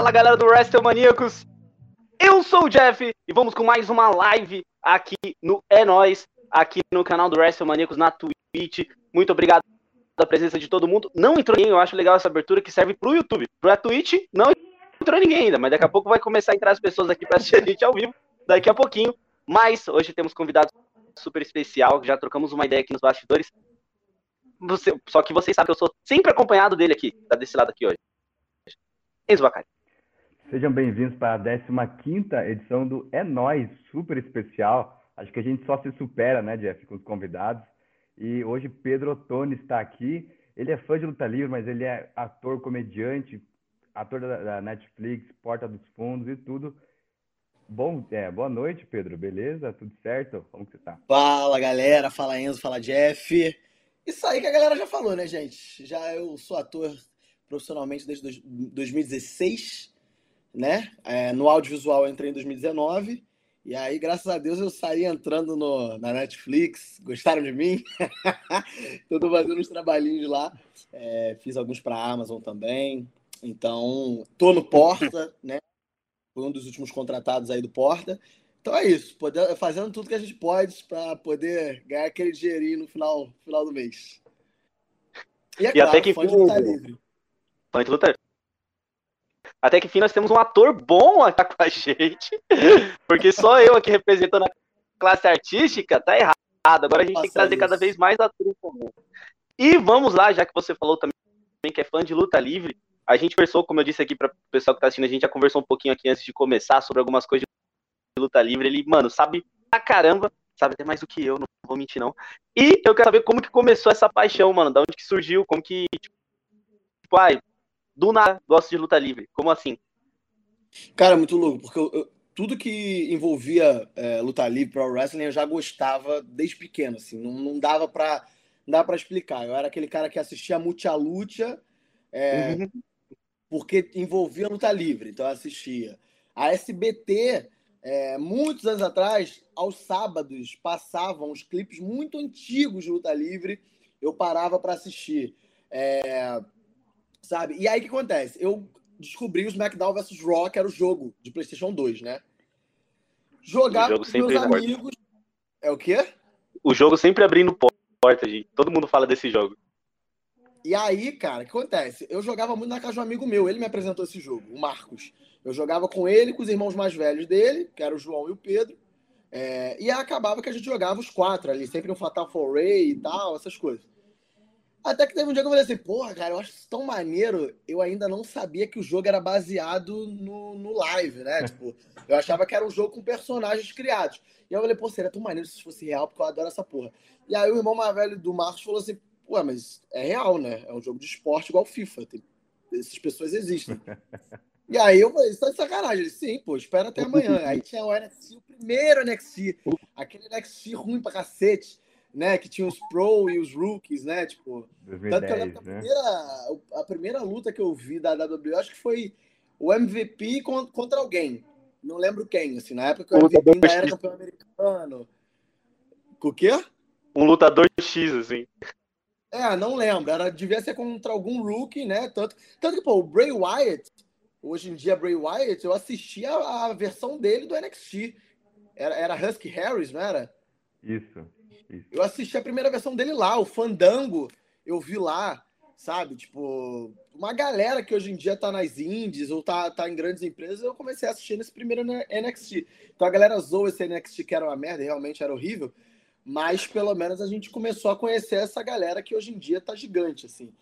Fala galera do WrestleManiacos! Eu sou o Jeff e vamos com mais uma live aqui no É Nós, aqui no canal do WrestleManiacos na Twitch. Muito obrigado pela presença de todo mundo. Não entrou ninguém, eu acho legal essa abertura que serve pro YouTube. Pra Twitch não entrou ninguém ainda, mas daqui a pouco vai começar a entrar as pessoas aqui para assistir a gente ao vivo, daqui a pouquinho. Mas hoje temos convidados super especial, já trocamos uma ideia aqui nos bastidores. Você, só que vocês sabem que eu sou sempre acompanhado dele aqui, tá desse lado aqui hoje. Enzo Bacari. Sejam bem-vindos para a 15 edição do É Nós, super especial. Acho que a gente só se supera, né, Jeff, com os convidados. E hoje Pedro Ottoni está aqui. Ele é fã de luta livre, mas ele é ator, comediante, ator da, Netflix, Porta dos Fundos e tudo. Bom, é, boa noite, Pedro. Beleza? Tudo certo? Como que você tá? Fala, galera. Fala, Enzo. Fala, Jeff. Isso aí que a galera já falou, né, gente? Já eu sou ator profissionalmente desde 2016, né? É, no audiovisual eu entrei em 2019. E aí, graças a Deus, eu saí entrando no, na Netflix. Gostaram de mim? Tô fazendo uns trabalhinhos lá. É, fiz alguns para Amazon também. Então, tô no Porta, né? Foi um dos últimos contratados aí do Porta. Então é isso, poder, fazendo tudo que a gente pode para poder ganhar aquele dinheirinho no final, final do mês. E, é e claro, até que fã de luta livre. Fã de luta Até que fim nós temos um ator bom aqui com a gente, porque só eu aqui representando a classe artística, tá errado. Agora a gente Nossa, tem que trazer cada vez mais atores comum. E vamos lá, já que você falou também que é fã de luta livre, a gente conversou, como eu disse aqui para o pessoal que está assistindo, a gente já conversou um pouquinho aqui antes de começar sobre algumas coisas de luta livre. Ele, mano, sabe pra caramba, sabe até mais do que eu, não vou mentir não. E eu quero saber como que começou essa paixão, mano, da onde que surgiu, como que, tipo, ai, do nada gosto de luta livre, como assim? Cara, muito louco, porque eu, eu, tudo que envolvia é, luta livre, pro wrestling, eu já gostava desde pequeno, assim, não, não dava pra, não dava pra explicar. Eu era aquele cara que assistia Mucha Lucha, é, uhum porque envolvia luta livre, então eu assistia. A SBT, é, muitos anos atrás, aos sábados, passavam os clipes muito antigos de luta livre, eu parava para assistir. É, sabe? E aí o que acontece? Eu descobri o SmackDown vs Raw, que era o jogo de PlayStation 2, né? Jogava com meus amigos. É o quê? O jogo sempre abrindo porta, gente. Todo mundo fala desse jogo. E aí, cara, o que acontece? Eu jogava muito na casa de um amigo meu, ele me apresentou esse jogo, o Marcos. Eu jogava com ele, com os irmãos mais velhos dele, que eram o João e o Pedro. É, e acabava que a gente jogava os quatro ali, sempre no Fatal Foray e tal, essas coisas. Até que teve um dia que eu falei assim, porra, cara, eu acho isso tão maneiro, eu ainda não sabia que o jogo era baseado no, no live, né? tipo, eu achava que era um jogo com personagens criados. E eu falei, pô, seria tão maneiro se isso fosse real, porque eu adoro essa porra. E aí o irmão mais velho do Marcos falou assim, Ué, mas é real, né? É um jogo de esporte igual FIFA. Tem... Essas pessoas existem. E aí eu falei, isso tá de sacanagem. Ele, sim, pô, espera até amanhã. Aí tinha o NXT, o primeiro NXT. Aquele NXT ruim pra cacete, né? Que tinha os Pro e os Rookies, né? Tipo, 2010, tanto que lembro né? a, primeira, a primeira luta que eu vi da WWE, acho que foi o MVP contra alguém. Não lembro quem, assim, na época que o MVP ainda era campeão americano. O quê? Um lutador X, assim. É, não lembro. Era, devia ser contra algum rookie, né? Tanto, tanto que, pô, o Bray Wyatt, hoje em dia, Bray Wyatt, eu assistia a, a versão dele do NXT. Era, era Husky Harris, não era? Isso. Eu assisti a primeira versão dele lá, o Fandango, eu vi lá, sabe? Tipo, uma galera que hoje em dia tá nas indies ou tá, tá em grandes empresas, eu comecei a assistir nesse primeiro NXT. Então a galera zoou esse NXT que era uma merda, realmente era horrível mas pelo menos a gente começou a conhecer essa galera que hoje em dia tá gigante, assim.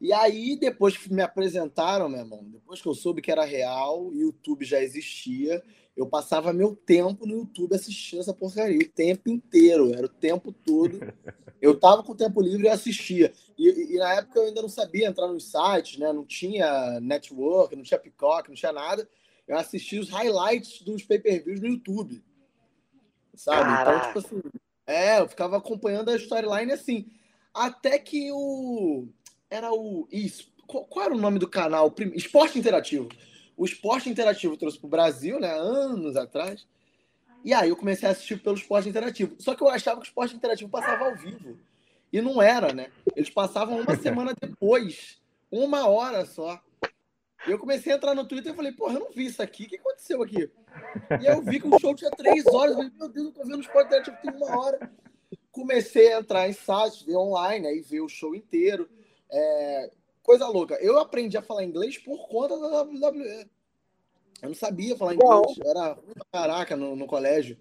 E aí, depois que me apresentaram, meu irmão, depois que eu soube que era real, YouTube já existia, eu passava meu tempo no YouTube assistindo essa porcaria o tempo inteiro, era o tempo todo. Eu tava com tempo livre e assistia. E, e, na época eu ainda não sabia entrar nos sites, né? Não tinha network, não tinha Peacock, não tinha nada. Eu assistia os highlights dos pay-per-views no YouTube. Sabe? Caraca. Então, tipo assim, é, eu ficava acompanhando a storyline assim. Até que o. Era o. Isso. Qual, qual era o nome do canal? Esporte Interativo. O Esporte Interativo trouxe para o Brasil, né? Anos atrás. E aí eu comecei a assistir pelo Esporte Interativo. Só que eu achava que o Esporte Interativo passava ao vivo. E não era, né? Eles passavam uma semana depois. Uma hora só. E eu comecei a entrar no Twitter e falei, porra, eu não vi isso aqui, o que aconteceu aqui? E aí eu vi que o show tinha três horas, eu falei, meu Deus, eu tô vendo o esporte interativo tem uma hora. Comecei a entrar em sites, ver online, aí ver o show inteiro. É... Coisa louca, eu aprendi a falar inglês por conta da WWE. Eu não sabia falar inglês, eu era caraca no, no colégio.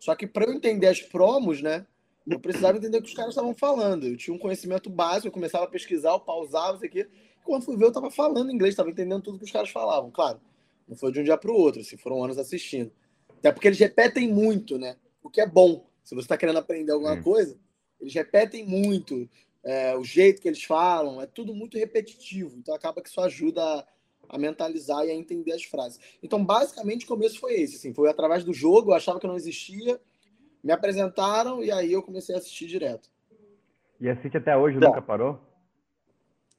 Só que para eu entender as promos, né? Eu precisava entender o que os caras estavam falando. Eu tinha um conhecimento básico, eu começava a pesquisar, eu pausava, isso aqui. Quando fui ver, eu estava falando inglês, estava entendendo tudo que os caras falavam. Claro, não foi de um dia para o outro, assim, foram anos assistindo. Até porque eles repetem muito, né? O que é bom. Se você está querendo aprender alguma coisa, eles repetem muito. É, o jeito que eles falam, é tudo muito repetitivo. Então acaba que isso ajuda a, a mentalizar e a entender as frases. Então, basicamente, o começo foi esse. Assim, foi através do jogo, eu achava que não existia, me apresentaram e aí eu comecei a assistir direto. E assiste até hoje, nunca parou?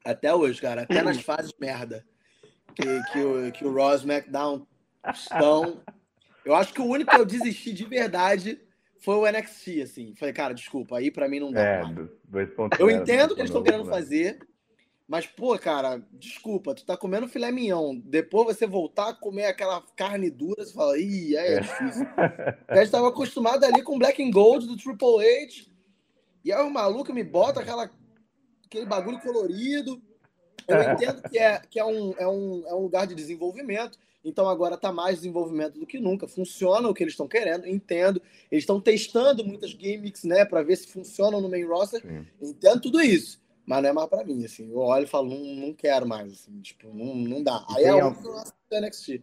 Até hoje, cara. Até nas fases merda que, que, o, que o Ross McDown estão. Eu acho que o único que eu desisti de verdade foi o NXT, assim. Falei, cara, desculpa, aí para mim não dá. É, dois pontos eu entendo o que eles estão querendo fazer, mas, pô, cara, desculpa, tu tá comendo filé mignon. Depois você voltar a comer aquela carne dura, você fala, ih, é, é difícil. A gente tava acostumado ali com Black and Gold do Triple H. E aí o maluco me bota aquela, aquele bagulho colorido. Eu entendo que, é, que é, um, é, um, é um lugar de desenvolvimento. Então agora tá mais desenvolvimento do que nunca. Funciona o que eles estão querendo, entendo. Eles estão testando muitas gimmicks, né, para ver se funcionam no main roster. Sim. Entendo tudo isso mas não é mais pra mim, assim. Eu olho e falo, não, não quero mais, assim, tipo, não, não dá. Aí é o que NXT.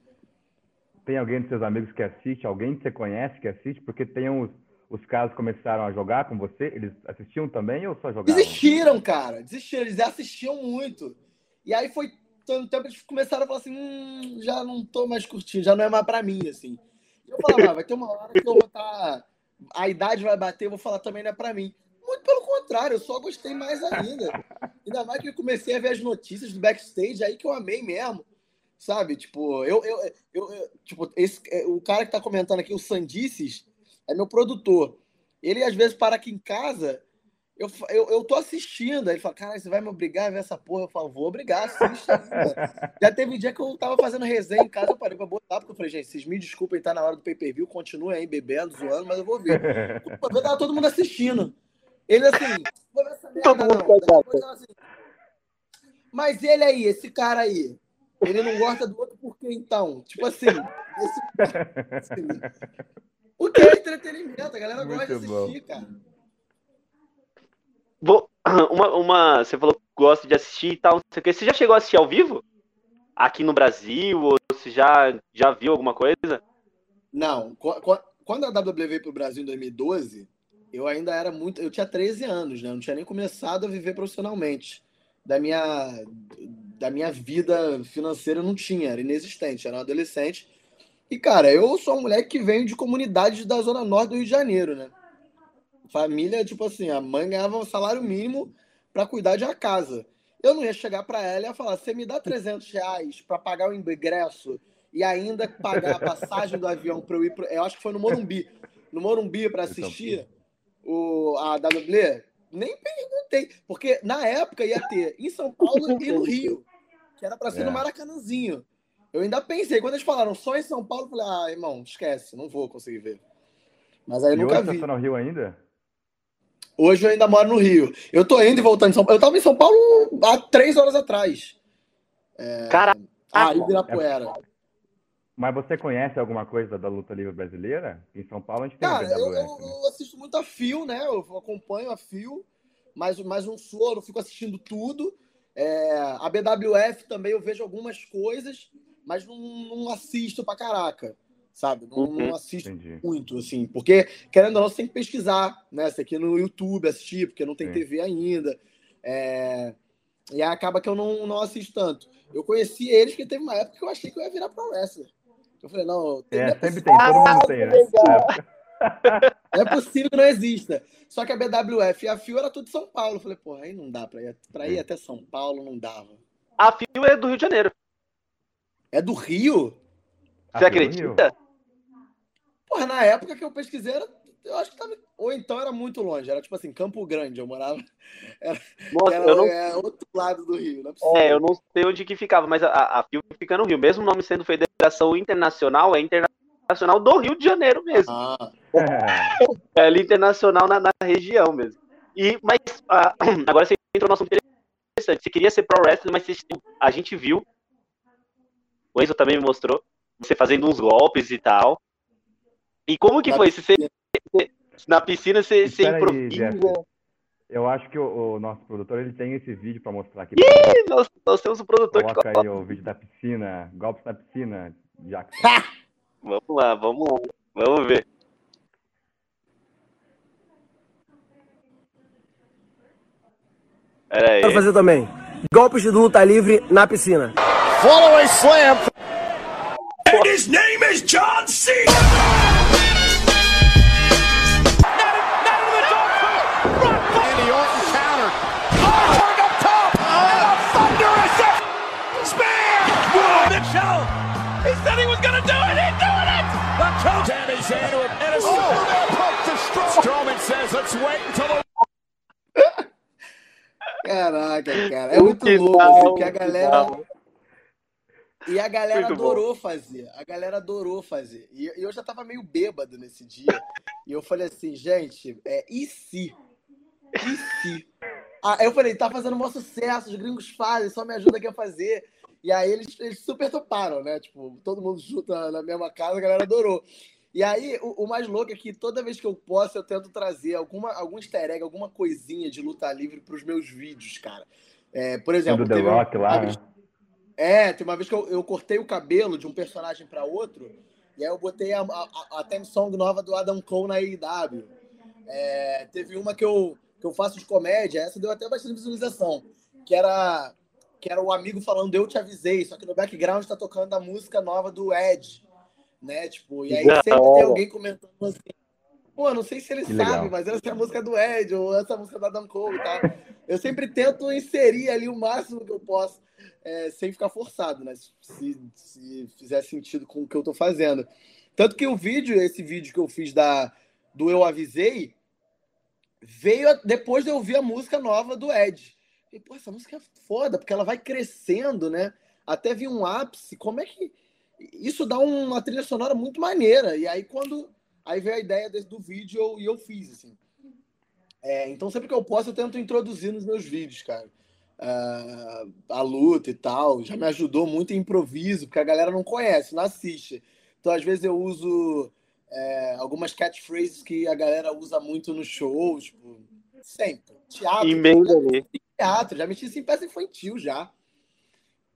Tem alguém dos seus amigos que assiste, alguém que você conhece que assiste? Porque tem os, os casos começaram a jogar com você, eles assistiam também ou só jogavam? Desistiram, cara, desistiram, eles assistiam muito. E aí foi tanto tempo eles começaram a falar assim, hum, já não tô mais curtindo, já não é mais pra mim, assim. Eu falava, ah, vai ter uma hora que eu vou estar... Tá... A idade vai bater, eu vou falar também não é pra mim. Muito pelo contrário, eu só gostei mais ainda. Ainda mais que eu comecei a ver as notícias do backstage, aí que eu amei mesmo. Sabe? Tipo, eu. eu, eu, eu tipo, esse, é, o cara que tá comentando aqui, o Sandices, é meu produtor. Ele às vezes para aqui em casa, eu, eu, eu tô assistindo. Aí ele fala, cara, você vai me obrigar a ver essa porra? Eu falo, vou obrigar, assiste ainda. Já teve um dia que eu tava fazendo resenha em casa, eu parei pra botar, porque eu falei, gente, vocês me desculpem, tá na hora do pay-per-view, continuem aí bebendo, zoando, mas eu vou ver. Eu tava todo mundo assistindo. Ele assim, vou ver essa merda, não. Assim, mas ele aí, esse cara aí, ele não gosta do outro por quê então? Tipo assim, esse... assim o que é entretenimento? A galera Muito gosta de assistir, bom. cara. Vou, uma, uma, você falou que gosta de assistir e tal, Você já chegou a assistir ao vivo? Aqui no Brasil? Ou você já, já viu alguma coisa? Não. Quando a WWE veio para o Brasil em 2012, eu ainda era muito. Eu tinha 13 anos, né? Eu não tinha nem começado a viver profissionalmente. Da minha, da minha vida financeira não tinha, era inexistente, era um adolescente. E, cara, eu sou um moleque que vem de comunidades da Zona Norte do Rio de Janeiro, né? Família, tipo assim, a mãe ganhava um salário mínimo para cuidar de uma casa. Eu não ia chegar para ela e ia falar: você me dá 300 reais para pagar o ingresso e ainda pagar a passagem do avião para eu ir. Pro... Eu acho que foi no Morumbi. No Morumbi para assistir o, a WWE? Nem perguntei, porque na época ia ter em São Paulo e no Rio, que era para ser é. no Maracanãzinho. Eu ainda pensei, quando eles falaram só em São Paulo, eu falei, ah, irmão, esquece, não vou conseguir ver. Mas aí e nunca hoje vi. Você tá no Rio ainda? Hoje eu ainda moro no Rio. Eu tô indo e voltando em São Paulo. Eu tava em São Paulo há três horas atrás. É... Caraca! Ah, Ibirapuera. É... Mas você conhece alguma coisa da luta livre brasileira? Em São Paulo a gente tem Cara, eu, eu, né? eu, assisto muito a fio, né? Eu acompanho a fio, mas, mas não sou, eu fico assistindo tudo. É, a BWF também eu vejo algumas coisas, mas não, não assisto pra caraca, sabe? Não, não uhum. assisto Entendi. muito, assim, porque, querendo ou não, você tem que pesquisar, né? Você aqui no YouTube assistir, porque não tem Sim. TV ainda. É, e aí acaba que eu não, não assisto tanto. Eu conheci eles porque teve uma época que eu achei que eu ia virar pro wrestler. Eu falei, não. Tem, é, sempre tem, todo mundo tem, né? Não é possível que não exista. Só que a BWF e a FIO era tudo de São Paulo. Eu falei, pô, aí não dá pra ir, pra ir até São Paulo, não dava. A FIO é do Rio de Janeiro. É do Rio? Você acredita? Porra, na época que eu pesquisei era eu acho que tava. Ou então era muito longe, era tipo assim, Campo Grande, eu morava. Era, Nossa, era, eu não... é outro lado do Rio. Não é, é, eu não sei onde que ficava, mas a, a FIU fica no Rio. Mesmo o nome sendo Federação Internacional, é internacional do Rio de Janeiro mesmo. Ah. É ali internacional na, na, região mesmo. E, mas ah, agora você entrou no assunto interessante. Você queria ser pro wrestling, mas você, a gente viu. O Enzo também me mostrou. Você fazendo uns golpes e tal. E como que foi? Você, na piscina você, você improvisa. Aí, eu acho que o, o, nosso produtor ele tem esse vídeo para mostrar aqui. Ih, nós, nós temos um produtor Coloca que aí o vídeo da piscina, golpes na piscina, Jackson. vamos lá, vamos lá. Vamos ver. Pera aí. Quero fazer também. Golpes de luta livre na piscina. Follow a slam. And his name is John Cena. Caraca, cara. É muito louco, assim, porque a galera. E a galera muito adorou bom. fazer. A galera adorou fazer. E eu já tava meio bêbado nesse dia. E eu falei assim, gente, é, e se? E se? Ah, eu falei, tá fazendo um sucesso, os gringos fazem, só me ajuda aqui a fazer. E aí eles, eles super toparam, né? Tipo, todo mundo junto na mesma casa, a galera adorou. E aí, o, o, mais louco é que toda vez que eu posso, eu tento trazer alguma, algum easter egg, alguma coisinha de luta livre para os meus vídeos, cara. É, por exemplo. Do The Rock lá. Vez, é, tem uma vez que eu, eu cortei o cabelo de um personagem para outro, e aí eu botei a, a, a theme song nova do Adam Cole na AEW. É, teve uma que eu, que eu faço de comédia, essa deu até bastante visualização, que era, que era o amigo falando, eu te avisei, só que no background está tocando a música nova do Ed né? Tipo, e aí sempre tem alguém comentando assim, pô, não sei se ele que sabe, legal. mas essa é a música do Ed, ou essa é a música da Dan Cole e tal. Eu sempre tento inserir ali o máximo que eu posso, é, sem ficar forçado, né? Se, se fizer sentido com o que eu tô fazendo. Tanto que o vídeo, esse vídeo que eu fiz da, do Eu Avisei, veio depois de eu ouvir a música nova do Ed. E, pô, essa música é foda, porque ela vai crescendo, né? Até vir um ápice. Como é que isso dá uma trilha sonora muito maneira. E aí, quando. Aí veio a ideia desse, do vídeo e eu, eu fiz, assim. É, então, sempre que eu posso, eu tento introduzir nos meus vídeos, cara. Uh, a luta e tal. Já me ajudou muito em improviso, porque a galera não conhece, não assiste. Então, às vezes, eu uso é, algumas catchphrases que a galera usa muito no show, tipo, sempre. Teatro. Emenda ali. Teatro, já meti em peça infantil já.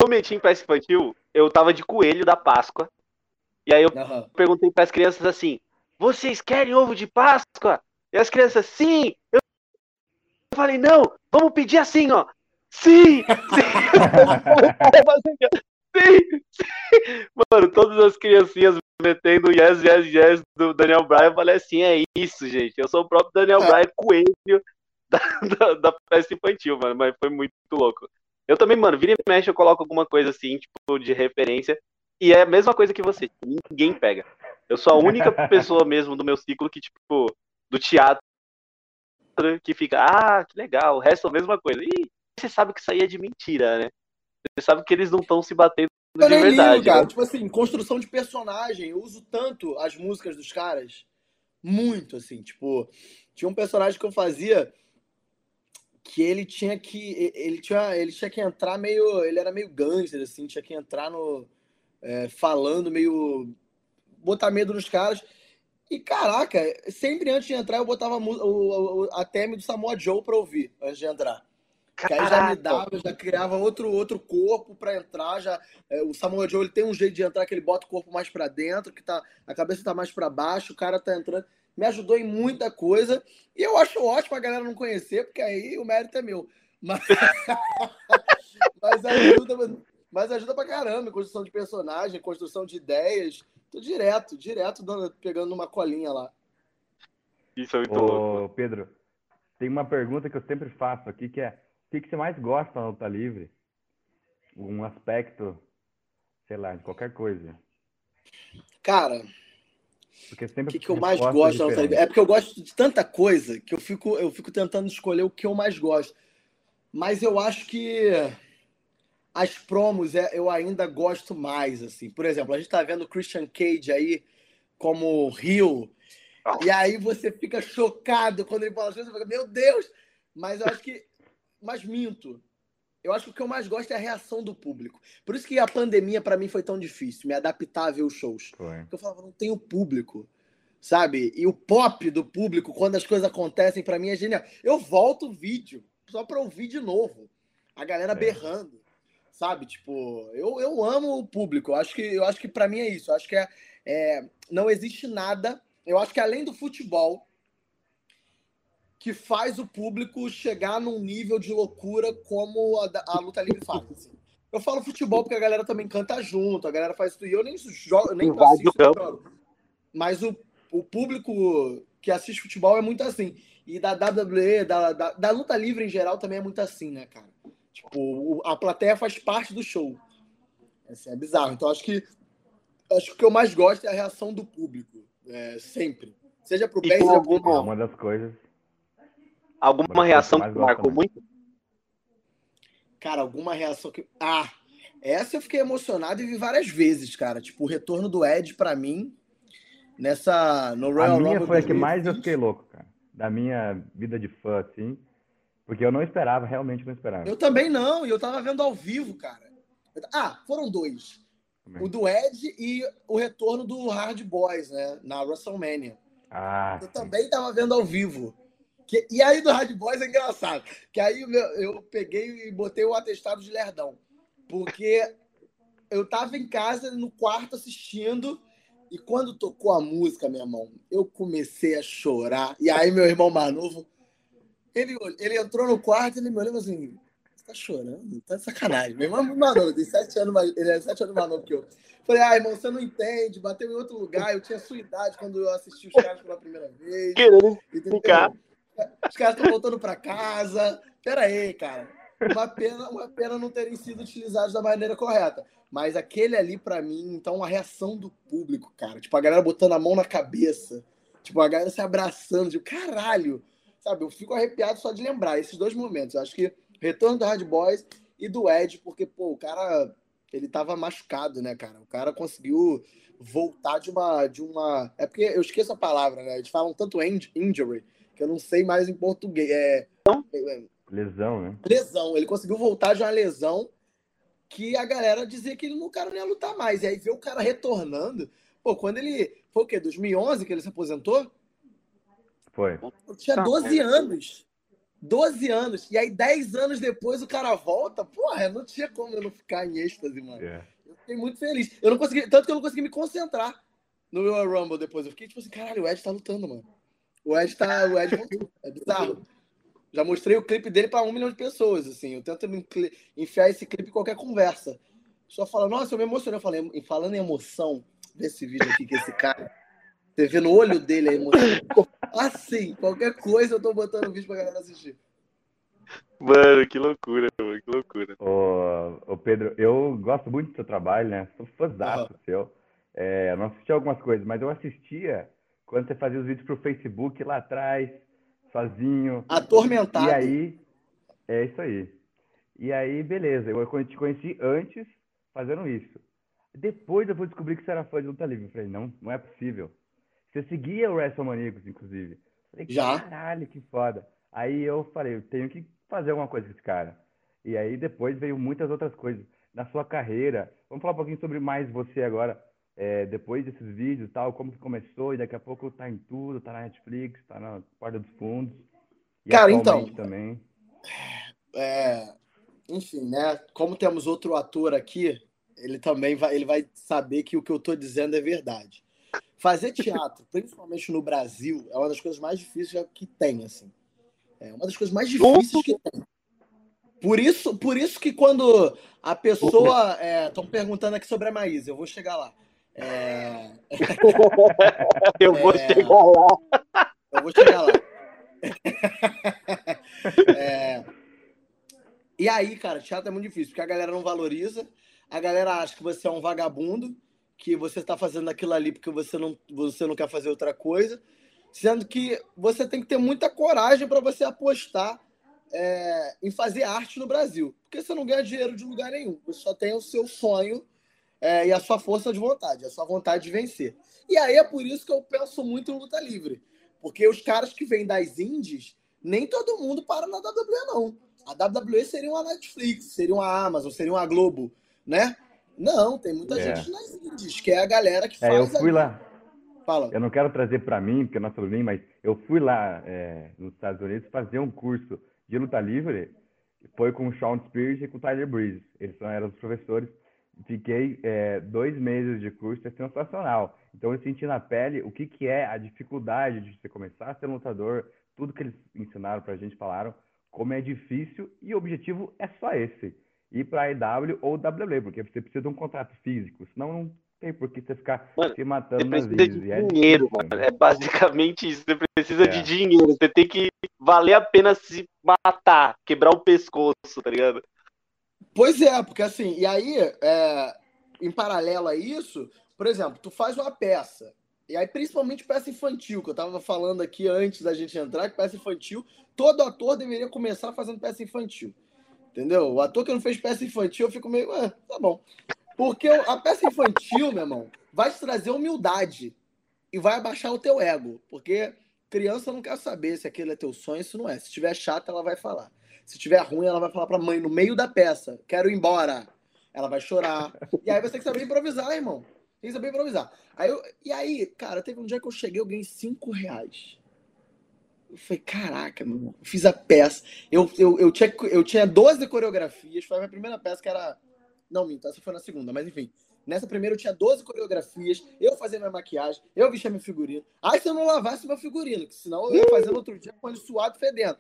Eu meti em peça infantil eu tava de coelho da Páscoa. E aí eu uhum. perguntei para as crianças assim: vocês querem ovo de Páscoa? E as crianças, sim! Eu falei, não, vamos pedir assim, ó. Sim! Sim! sim, sim! Mano, todas as criancinhas metendo yes, yes, yes do Daniel Bryan. Eu falei assim: é isso, gente. Eu sou o próprio Daniel é. Bryan, coelho da, da, da festa infantil, mano. Mas foi muito louco. Eu também, mano, vira e mexe, eu coloco alguma coisa assim, tipo, de referência. E é a mesma coisa que você, ninguém pega. Eu sou a única pessoa mesmo do meu ciclo que, tipo, do teatro, que fica, ah, que legal, o resto é a mesma coisa. E você sabe que isso aí é de mentira, né? Você sabe que eles não estão se batendo eu de verdade. Ligo, cara. Né? Tipo assim, construção de personagem, eu uso tanto as músicas dos caras, muito, assim, tipo, tinha um personagem que eu fazia que ele tinha que ele tinha ele tinha que entrar meio ele era meio gangster assim tinha que entrar no é, falando meio botar medo nos caras. E caraca sempre antes de entrar eu botava o, o, a theme do Samoa Joe para ouvir antes de entrar. Que aí já me dava já criava outro outro corpo para entrar já é, o Samoa Joe ele tem um jeito de entrar que ele bota o corpo mais para dentro que tá a cabeça tá mais para baixo o cara tá entrando me ajudou em muita coisa. E eu acho ótimo a galera não conhecer, porque aí o mérito é meu. Mas, mas, ajuda, mas ajuda pra caramba, construção de personagem, construção de ideias. Tô direto, direto dando, pegando uma colinha lá. Isso é muito Ô, louco. Pedro, tem uma pergunta que eu sempre faço aqui, que é o que, que você mais gosta na luta livre? Um aspecto, sei lá, de qualquer coisa. Cara, O que, que eu mais gosto da luta livre? É porque eu gosto de tanta coisa que eu fico, eu fico tentando escolher o que eu mais gosto. Mas eu acho que as promos é, eu ainda gosto mais, assim. Por exemplo, a gente tá vendo o Christian Cage aí como Rio. E aí você fica chocado quando ele fala assim, você fica, meu Deus! Mas eu acho que. Mas minto. Eu acho que o que eu mais gosto é a reação do público. Por isso que a pandemia, para mim, foi tão difícil, me adaptar a ver os shows. Foi. Porque eu falava, não tenho público, sabe? E o pop do público, quando as coisas acontecem, para mim é genial. Eu volto o vídeo só para ouvir de novo. A galera é. berrando, sabe? Tipo, eu, eu amo o público. Eu acho que, eu acho que para mim é isso. Eu acho que é, é, não existe nada. Eu acho que além do futebol, que faz o público chegar num nível de loucura como a, a luta livre faz. Assim. Eu falo futebol porque a galera também canta junto, a galera faz tudo. E eu nem jogo, nem assisto jogo. Mas o, o público que assiste futebol é muito assim. E da WWE, da, da, da, luta livre em geral também é muito assim, né, cara? Tipo, a plateia faz parte do show. Assim, é bizarro. Então acho que acho que o que eu mais gosto é a reação do público. É, sempre. Seja pro bem, seja pro mal. Uma das coisas Alguma reação que marcou muito? Cara, alguma reação que. Ah, essa eu fiquei emocionado e vi várias vezes, cara. Tipo, o retorno do Ed para mim nessa no Royal A minha Rumble foi a que mais eu fiquei louco, cara. Da minha vida de fã, assim. Porque eu não esperava, realmente não esperava. Eu também não, e eu tava vendo ao vivo, cara. Ah, foram dois. Também. O do Ed e o retorno do Hard Boys, né? Na WrestleMania. Ah, eu sim. também tava vendo ao vivo. Que, e aí do Hard Boys é engraçado. Que aí meu, eu peguei e botei o atestado de lerdão. Porque eu tava em casa, no quarto, assistindo. E quando tocou a música, meu irmão, eu comecei a chorar. E aí meu irmão mais novo, ele, ele entrou no quarto e ele me olhou assim, você tá chorando? Tá de sacanagem. Meu irmão é novo, tem sete anos mais, ele é sete anos mais novo que eu. Falei, ah, irmão, você não entende, bateu em outro lugar. Eu tinha sua idade quando eu assisti os caras pela primeira vez. Querendo ficar. Os caras estão voltando para casa. Pera aí, cara. Uma pena, uma pena não terem sido utilizados da maneira correta. Mas aquele ali, para mim, então, a reação do público, cara. Tipo, a galera botando a mão na cabeça. Tipo, a galera se abraçando. Tipo, caralho. Sabe, eu fico arrepiado só de lembrar esses dois momentos. Eu acho que retorno do Hard Boys e do Ed, porque, pô, o cara, ele tava machucado, né, cara? O cara conseguiu voltar de uma. De uma... É porque eu esqueço a palavra, né? Eles falam tanto injury que eu não sei mais em português. É, é, lesão, né? Lesão. Ele conseguiu voltar de uma lesão que a galera dizia que ele, o cara não ia lutar mais. E aí ver o cara retornando. Pô, quando ele. Foi o quê? 2011 que ele se aposentou? Foi. Eu tinha 12 anos. 12 anos. E aí, 10 anos depois, o cara volta. Porra, não tinha como eu não ficar em êxtase, mano. Yeah. É. Eu fiquei muito feliz. Eu não consegui. Tanto que eu não consegui me concentrar no Royal Rumble depois. Eu fiquei tipo assim, caralho, o Ed tá lutando, mano. O Ed tá. O Ed voltou. É bizarro. Já mostrei o clipe dele para um milhão de pessoas, assim. Eu tento enfiar esse clipe em qualquer conversa. Só fala, nossa, eu me emocionei. Eu falei, falando em emoção, desse vídeo aqui que esse cara. Você vê no olho dele a emoção. Assim, qualquer coisa eu tô botando o vídeo pra galera assistir. Mano, que loucura, mano, que loucura. Ô, ô Pedro, eu gosto muito do seu trabalho, né? Sou fãzão uhum. seu. É, não assisti algumas coisas, mas eu assistia quando você fazia os vídeos pro Facebook lá atrás, sozinho. Atormentado. E aí, é isso aí. E aí, beleza, eu te conheci antes fazendo isso. Depois eu vou descobrir que você era fã de luta livre. Eu falei, não, não é possível. Você seguia o WrestleManiacos, inclusive. Eu falei, Já? Caralho, que foda. Aí eu falei, eu tenho que fazer alguma coisa com esse cara. E aí depois veio muitas outras coisas. Na sua carreira, vamos falar um pouquinho sobre mais você agora é, depois desses vídeos tal, como que começou, e daqui a pouco tá em tudo, tá na Netflix, tá na Porta dos Fundos. Cara, então. Também. É, enfim, né? Como temos outro ator aqui, ele também vai, ele vai saber que o que eu tô dizendo é verdade. Fazer teatro, principalmente no Brasil, é uma das coisas mais difíceis que tem, assim. É uma das coisas mais difíceis que tem. Por isso, por isso que quando a pessoa. Estão é, perguntando aqui sobre a Maísa, eu vou chegar lá. É... Eu vou é... chegar lá. Eu vou chegar lá. É... E aí, cara, teatro é muito difícil, porque a galera não valoriza, a galera acha que você é um vagabundo, que você está fazendo aquilo ali porque você não, você não quer fazer outra coisa, sendo que você tem que ter muita coragem para você apostar é, em fazer arte no Brasil, porque você não ganha dinheiro de lugar nenhum, você só tem o seu sonho é, e a sua força de vontade, a sua vontade de vencer. E aí é por isso que eu penso muito em luta livre, porque os caras que vêm das indies, nem todo mundo para na WWE, não. A WWE seria uma Netflix, seria uma Amazon, seria uma Globo, né? Não, tem muita é. gente nas indies, que é a galera que é, faz. Eu fui lá. Fala. Eu não quero trazer para mim, porque não sou mim, mas eu fui lá é, nos Estados Unidos fazer um curso de luta livre. Foi com o Sean Spears e com o Tyler Breeze. Eles eram os professores. Fiquei é, dois meses de curso, é sensacional. Então eu senti na pele o que, que é a dificuldade de você começar a ser lutador, tudo que eles ensinaram pra gente, falaram, como é difícil e o objetivo é só esse ir para a EW ou WWE, porque você precisa de um contrato físico, senão não tem por que você ficar mano, se matando você precisa de é dinheiro, mano. É basicamente isso. Você precisa é. de dinheiro. Você tem que valer a pena se matar, quebrar o pescoço, tá ligado? Pois é, porque assim, e aí, é, em paralelo a isso, por exemplo, tu faz uma peça, e aí principalmente peça infantil, que eu tava falando aqui antes da gente entrar, que peça infantil, todo ator deveria começar fazendo peça infantil. Entendeu? O ator que não fez peça infantil, eu fico meio, ah, tá bom. Porque a peça infantil, meu irmão, vai te trazer humildade e vai abaixar o teu ego. Porque criança não quer saber se aquele é teu sonho, se não é. Se tiver chato, ela vai falar. Se tiver ruim, ela vai falar pra mãe no meio da peça: quero ir embora. Ela vai chorar. E aí você tem que saber improvisar, irmão. Tem que saber improvisar. Aí eu, e aí, cara, teve um dia que eu cheguei, eu ganhei 5 reais. Eu falei, caraca, meu irmão, fiz a peça. Eu, eu, eu, tinha, eu tinha 12 coreografias, foi a minha primeira peça que era não, minto, essa foi na segunda, mas enfim. Nessa primeira eu tinha 12 coreografias, eu fazia minha maquiagem, eu vestia meu figurino. Aí se eu não lavasse meu figurino, que senão eu ia fazer no outro dia com ele suado fedendo.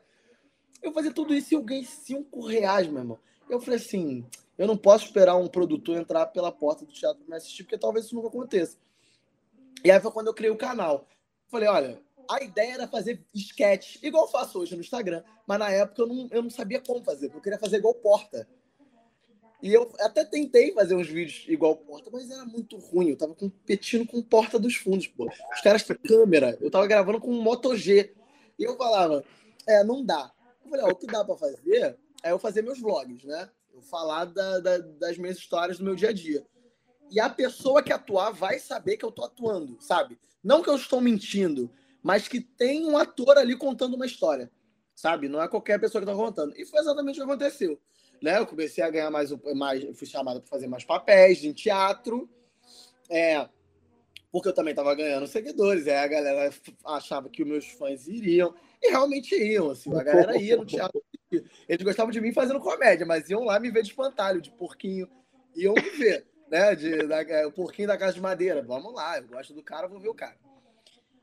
Eu fazia tudo isso e eu ganhei 5 reais, meu irmão. Eu falei assim, eu não posso esperar um produtor entrar pela porta do teatro para me assistir, porque talvez isso nunca aconteça. E aí foi quando eu criei o canal. Falei, olha, a ideia era fazer sketch, igual eu faço hoje no Instagram, mas na época eu não, eu não sabia como fazer, eu queria fazer igual Porta. E eu até tentei fazer uns vídeos igual Porta, mas era muito ruim. Eu tava competindo com Porta dos Fundos, pô. Os caras têm câmera. Eu tava gravando com um Moto G. E eu falava, é, não dá. Eu falei, ó, o que dá pra fazer é eu fazer meus vlogs, né? Eu falar da, da, das minhas histórias do meu dia a dia. E a pessoa que atuar vai saber que eu tô atuando, sabe? Não que eu estou mentindo, mas que tem um ator ali contando uma história, sabe? Não é qualquer pessoa que tá contando. E foi exatamente o que aconteceu né? Eu comecei a ganhar mais, mais fui chamada para fazer mais papéis em teatro, é, porque eu também estava ganhando seguidores. Aí a galera achava que os meus fãs iriam e realmente iam. Assim, a galera ia no teatro. Eles gostavam de mim fazendo comédia, mas iam lá me ver de espantalho, de porquinho, iam me ver, né? De, da, é, o porquinho da casa de madeira. Vamos lá, eu gosto do cara, vou ver o cara.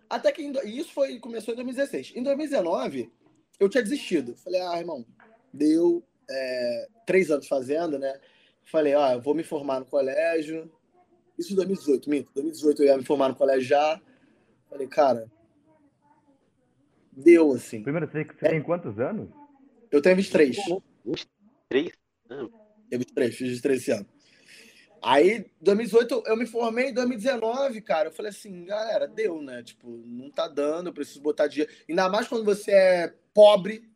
Até que isso foi começou em 2016. Em 2019 eu tinha desistido. Falei, ah, irmão, deu, é, três anos fazendo, né? Falei, ó, eu vou me formar no colégio. Isso em 2018, minto. 2018 eu ia me formar no colégio já. Falei, cara, deu assim. Primeiro, você, você é. tem quantos anos? Eu tenho 23. 23? Eu 23, fiz 23 esse ano. Aí, 2018, eu me formei em 2019, cara. Eu falei assim, galera, deu, né? Tipo, não tá dando, eu preciso botar dinheiro. Ainda mais quando você é pobre,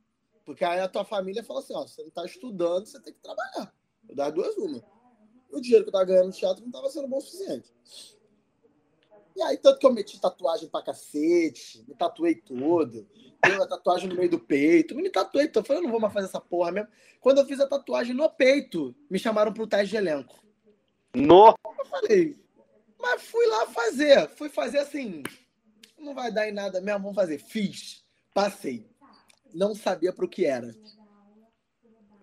porque aí a tua família fala assim, ó, você não tá estudando, você tem que trabalhar. Eu dava duas uma. O dinheiro que eu tava ganhando no teatro não tava sendo bom o suficiente. E aí, tanto que eu meti tatuagem pra cacete, me tatuei todo. Tenho uma tatuagem no meio do peito. Me tatuei, então eu falei, eu não vou mais fazer essa porra mesmo. Quando eu fiz a tatuagem no peito, me chamaram pro teste de elenco. No! Eu falei, mas fui lá fazer. Fui fazer assim, não vai dar em nada mesmo, vamos fazer. Fiz, passei não sabia para o que era.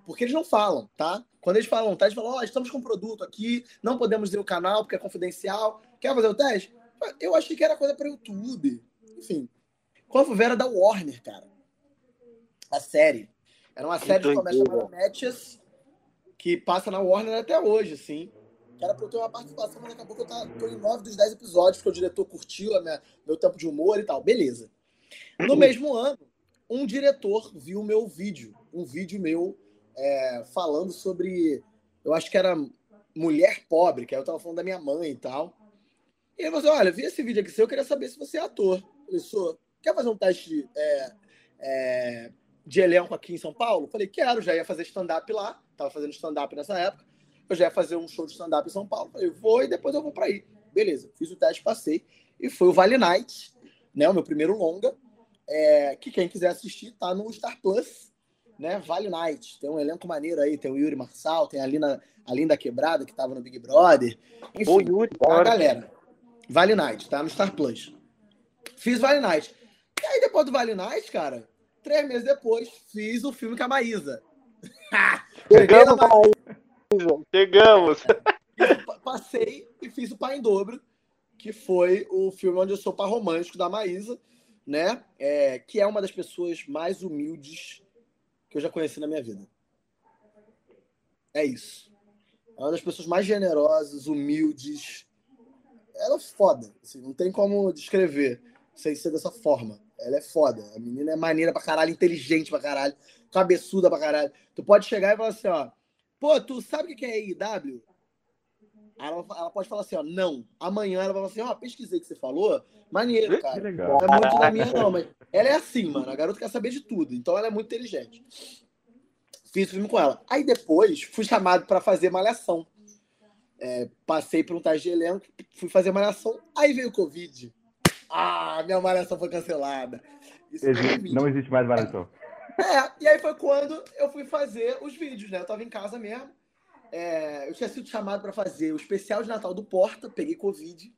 Porque eles não falam, tá? Quando eles falam teste, falam, ó, oh, estamos com um produto aqui, não podemos dizer o canal porque é confidencial. Quer fazer o teste? Eu achei que era coisa para YouTube. Enfim. Quando fui ver era da Warner, cara. A série. Era uma série de comédia Matches, que passa na Warner até hoje, assim. Que era pra eu ter uma participação, mas acabou que eu tô em nove dos dez episódios, porque o diretor curtiu minha, meu tempo de humor e tal. Beleza. No mesmo ano, um diretor viu meu vídeo, um vídeo meu é, falando sobre, eu acho que era mulher pobre, que aí eu tava falando da minha mãe e tal. E ele falou olha, vi esse vídeo aqui seu, eu queria saber se você é ator. Eu falei, sou. Quer fazer um teste é, é, de elenco aqui em São Paulo? Eu falei, quero, já ia fazer stand-up lá. Tava fazendo stand-up nessa época. Eu já ia fazer um show de stand-up em São Paulo. Eu falei, vou e depois eu vou para aí. Beleza, fiz o teste, passei. E foi o Vale Night, né? O meu primeiro longa. É, que quem quiser assistir tá no Star Plus, né? Vale Night. Tem um elenco maneiro aí, tem o Yuri Marçal, tem a Lina, a Linda Quebrada, que tava no Big Brother. Enfim, Yuri, a galera. Vale Night, tá no Star Plus. Fiz Vale Night. E aí, depois do Vale Night, cara, três meses depois, fiz o filme com a Maísa. Chegamos, Maísa. Chegamos. Passei e fiz o Pai em Dobro, que foi o filme onde eu sou par romântico da Maísa, né? É, que é uma das pessoas mais humildes que eu já conheci na minha vida. É isso. É uma das pessoas mais generosas, humildes. Ela é foda. Assim, não tem como descrever sem ser dessa forma. Ela é foda. A menina é maneira pra caralho, inteligente pra caralho, cabeçuda pra caralho. Tu pode chegar e falar assim, ó. Pô, tu sabe o que é IW? Ela, ela pode falar assim, ó, não. Amanhã ela vai falar assim, ó, pesquisei que você falou. Maneiro, cara. Que legal. Não é muito da minha, não, mas ela é assim, mano. A garota quer saber de tudo. Então ela é muito inteligente. Fiz o filme com ela. Aí depois fui chamado para fazer malhação. É, passei por um teste de elenco, fui fazer malhação. Aí veio o Covid. Ah, minha malhação foi cancelada. Existe, não existe mais malhação. É, e aí foi quando eu fui fazer os vídeos, né? Eu tava em casa mesmo. É, eu tinha sido chamado para fazer o especial de Natal do Porta, peguei Covid.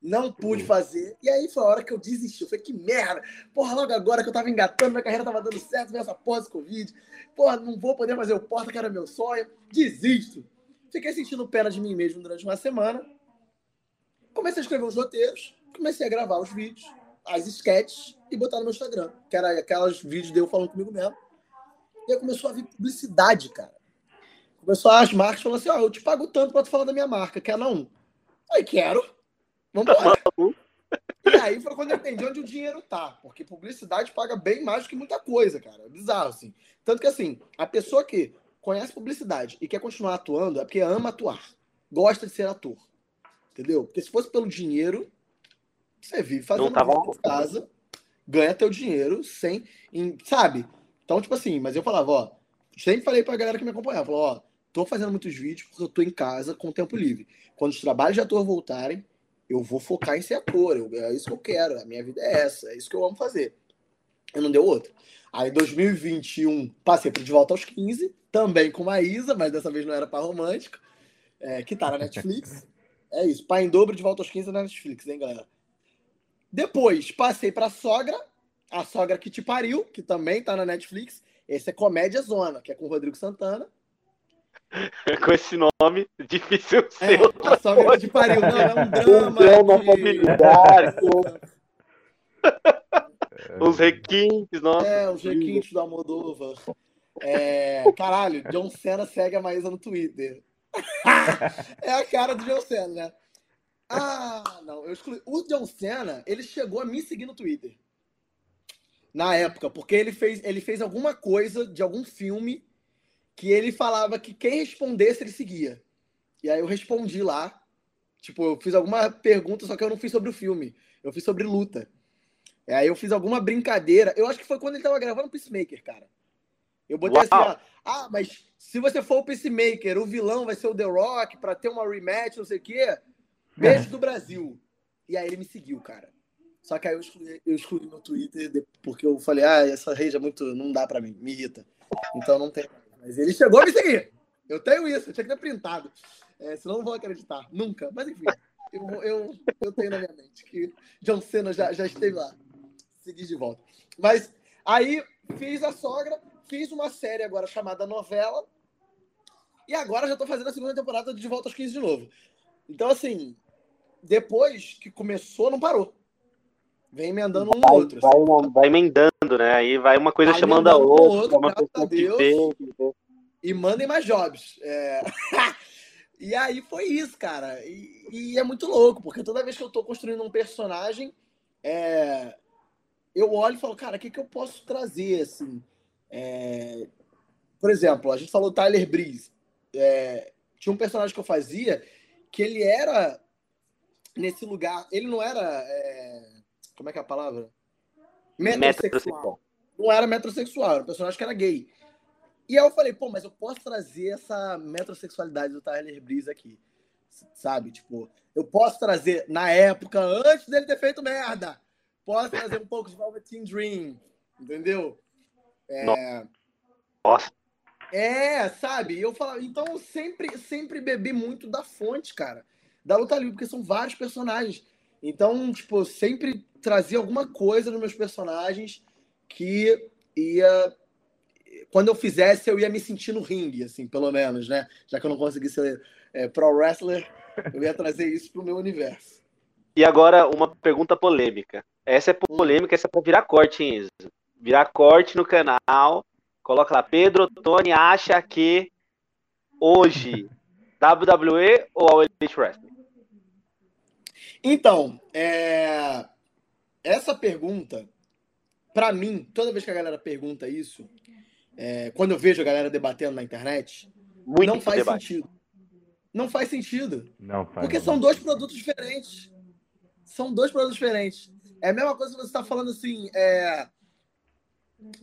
Não pude fazer. E aí foi a hora que eu desisti. Eu falei, que merda. Porra, logo agora que eu tava engatando, minha carreira tava dando certo, veio essa porra desse Covid. Porra, não vou poder fazer o Porta, que era meu sonho. Desisto. Fiquei sentindo pena de mim mesmo durante uma semana. Comecei a escrever os roteiros comecei a gravar os vídeos, as sketches e botar no meu Instagram, que era aquelas vídeos de eu falando comigo mesmo. E aí começou a vir publicidade, cara. Começou as marcas falando assim: Ó, oh, eu te pago tanto pra tu falar da minha marca, quer não? Aí quero. Vamos embora. e aí foi quando eu entendi onde o dinheiro tá. Porque publicidade paga bem mais do que muita coisa, cara. É bizarro, assim. Tanto que, assim, a pessoa que conhece publicidade e quer continuar atuando é porque ama atuar. Gosta de ser ator. Entendeu? Porque se fosse pelo dinheiro, você vive fazendo tava... casa, ganha teu dinheiro sem. Em, sabe? Então, tipo assim, mas eu falava, ó. Sempre falei pra galera que me acompanhava, falou, ó, tô fazendo muitos vídeos porque eu tô em casa com tempo livre. Quando os trabalhos de ator voltarem, eu vou focar em ser ator. Eu, é isso que eu quero. A minha vida é essa. É isso que eu amo fazer. E não deu outra. Aí, 2021, passei pro De Volta aos 15, também com a Isa, mas dessa vez não era para romântico, é, que tá na Netflix. É isso. Pai em dobro de Volta aos 15 na Netflix, hein, galera? Depois passei para Sogra, a Sogra que te pariu, que também tá na Netflix. Esse é Comédia Zona, que é com o Rodrigo Santana. Com esse nome, difícil é, ser. É, a Sogra que te pariu, não, é um drama. Um drama de... familiar. os requintes, nossa. É, os requintes do Almodóvar. É, caralho, John Cena segue a Maísa no Twitter. é a cara do John Cena, né? Ah, não, eu excluí. O John Cena, ele chegou a me seguir no Twitter. Na época, porque ele fez, ele fez alguma coisa de algum filme que ele falava que quem respondesse ele seguia. E aí eu respondi lá. Tipo, eu fiz alguma pergunta, só que eu não fiz sobre o filme. Eu fiz sobre luta. E aí eu fiz alguma brincadeira. Eu acho que foi quando ele tava gravando Peacemaker, cara. Eu botei Uau. assim, ó, ah, mas se você for o Peacemaker, o vilão vai ser o The Rock pra ter uma rematch, não sei o quê. Beijo do Brasil. E aí ele me seguiu, cara. Só que aí eu excluí, eu excluí no Twitter porque eu falei, ah, essa rede é muito. não dá pra mim, me irrita. Então não tem. Mas ele chegou a me seguir. Eu tenho isso, eu tinha que ter printado. É, senão não vou acreditar. Nunca. Mas enfim, eu, eu, eu tenho na minha mente que John Cena já, já esteve lá. Segui de volta. Mas aí fiz a sogra, fiz uma série agora chamada Novela. E agora já tô fazendo a segunda temporada de De Volta aos 15 de novo. Então, assim, depois que começou, não parou. Vem emendando um vai, outro. Vai, assim. vai, emendando, né? Aí vai uma coisa chamando a outra. A Deus, e mandem mais jobs. É... e aí foi isso, cara. E, e, é muito louco, porque toda vez que eu tô construindo um personagem, é... eu olho e falo, cara, o que, que eu posso trazer, assim? É... Por exemplo, a gente falou Tyler Breeze. É... Tinha um personagem que eu fazia que ele era nesse lugar. Ele não era. É... Como é que é a palavra? Metrosexual. metrosexual. Não era metrosexual, era um personagem que era gay. E aí eu falei, pô, mas eu posso trazer essa metrosexualidade do Tyler Breeze aqui. Sabe? Tipo, eu posso trazer, na época, antes dele ter feito merda, posso trazer um pouco de Velveteen Dream, entendeu? É... Nossa. É, sabe? Eu falo, então sempre, sempre bebi muito da fonte, cara, da luta livre, porque são vários personagens. Então, tipo, sempre trazia alguma coisa nos meus personagens que ia quando eu fizesse, eu ia me sentir no ringue, assim, pelo menos, né? Já que eu não consegui ser é, pro wrestler, eu ia trazer isso pro meu universo. E agora, uma pergunta polêmica. Essa é polêmica, essa é pra virar corte, hein, Enzo? Virar corte no canal. Coloca lá, Pedro Tony acha que hoje WWE ou All Elite Wrestling? Então, é... essa pergunta, para mim, toda vez que a galera pergunta isso, é, quando eu vejo a galera debatendo na internet, Muito não faz debate. sentido. Não faz sentido. Não faz. Porque são dois produtos diferentes. São dois produtos diferentes. É a mesma coisa que você está falando assim, é,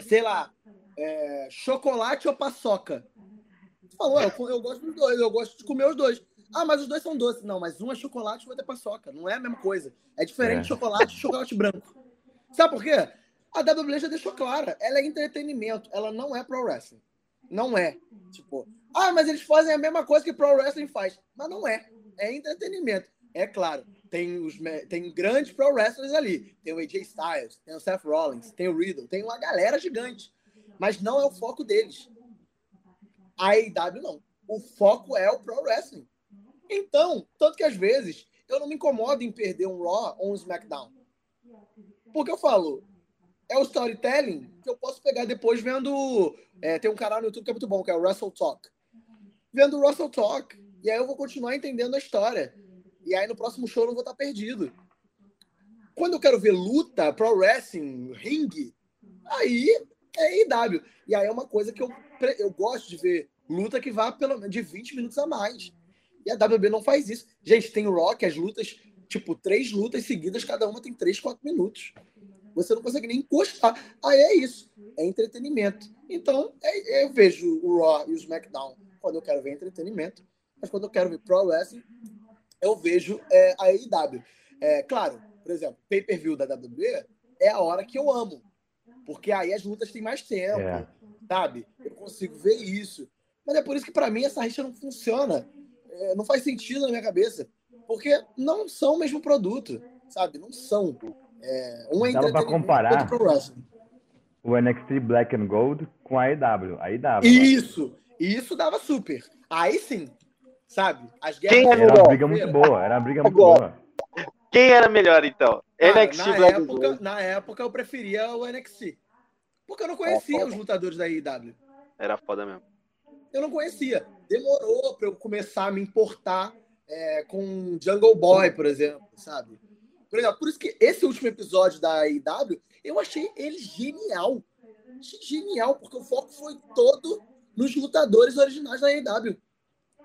sei lá, é, chocolate ou paçoca. Você falou, eu, eu, gosto dos dois, eu gosto de comer os dois. Ah, mas os dois são doces. Não, mas um é chocolate e o outro é paçoca. Não é a mesma coisa. É diferente é. chocolate e chocolate branco. Sabe por quê? A WWE já deixou clara, ela é entretenimento, ela não é pro wrestling. Não é. Tipo, ah, mas eles fazem a mesma coisa que pro wrestling faz. Mas não é. É entretenimento. É claro, tem, os, tem grandes pro wrestlers ali. Tem o AJ Styles, tem o Seth Rollins, tem o Riddle, tem uma galera gigante. Mas não é o foco deles. A AEW não. O foco é o pro wrestling. Então, tanto que às vezes eu não me incomodo em perder um Raw ou um SmackDown. Porque eu falo, é o storytelling que eu posso pegar depois vendo. É, tem um canal no YouTube que é muito bom, que é o Russell Talk. Vendo o Russell Talk. E aí eu vou continuar entendendo a história. E aí no próximo show eu não vou estar perdido. Quando eu quero ver luta, pro wrestling, ringue, aí é IW. E aí é uma coisa que eu, eu gosto de ver luta que vá pelo de 20 minutos a mais. E a WB não faz isso. Gente, tem o Rock, as lutas, tipo, três lutas seguidas, cada uma tem 3, 4 minutos. Você não consegue nem encostar. Aí é isso. É entretenimento. Então, é, eu vejo o Raw e o SmackDown quando eu quero ver entretenimento. Mas quando eu quero ver Pro Wrestling, eu vejo é, a AEW. É, claro, por exemplo, pay-per-view da WWE é a hora que eu amo. Porque aí as lutas têm mais tempo, é. sabe? Eu consigo ver isso. Mas é por isso que para mim essa rixa não funciona. É, não faz sentido na minha cabeça. Porque não são o mesmo produto, sabe? Não são. É, um é Dava para comparar o NXT Black and Gold com a AEW. A AEW. Isso, isso dava super. Aí sim, sabe? As guerras Quem era, era uma briga muito boa, era uma briga muito boa. Quem era melhor então? Ah, NXT na Black época, Gold. Na época eu preferia o NXT. Porque eu não conhecia os lutadores da AEW. Era foda mesmo. Eu não conhecia. Demorou para eu começar a me importar é, com Jungle Boy, por exemplo, sabe? Por exemplo, por isso que esse último episódio da IW, eu achei ele genial. Achei genial, porque o foco foi todo nos lutadores originais da IW.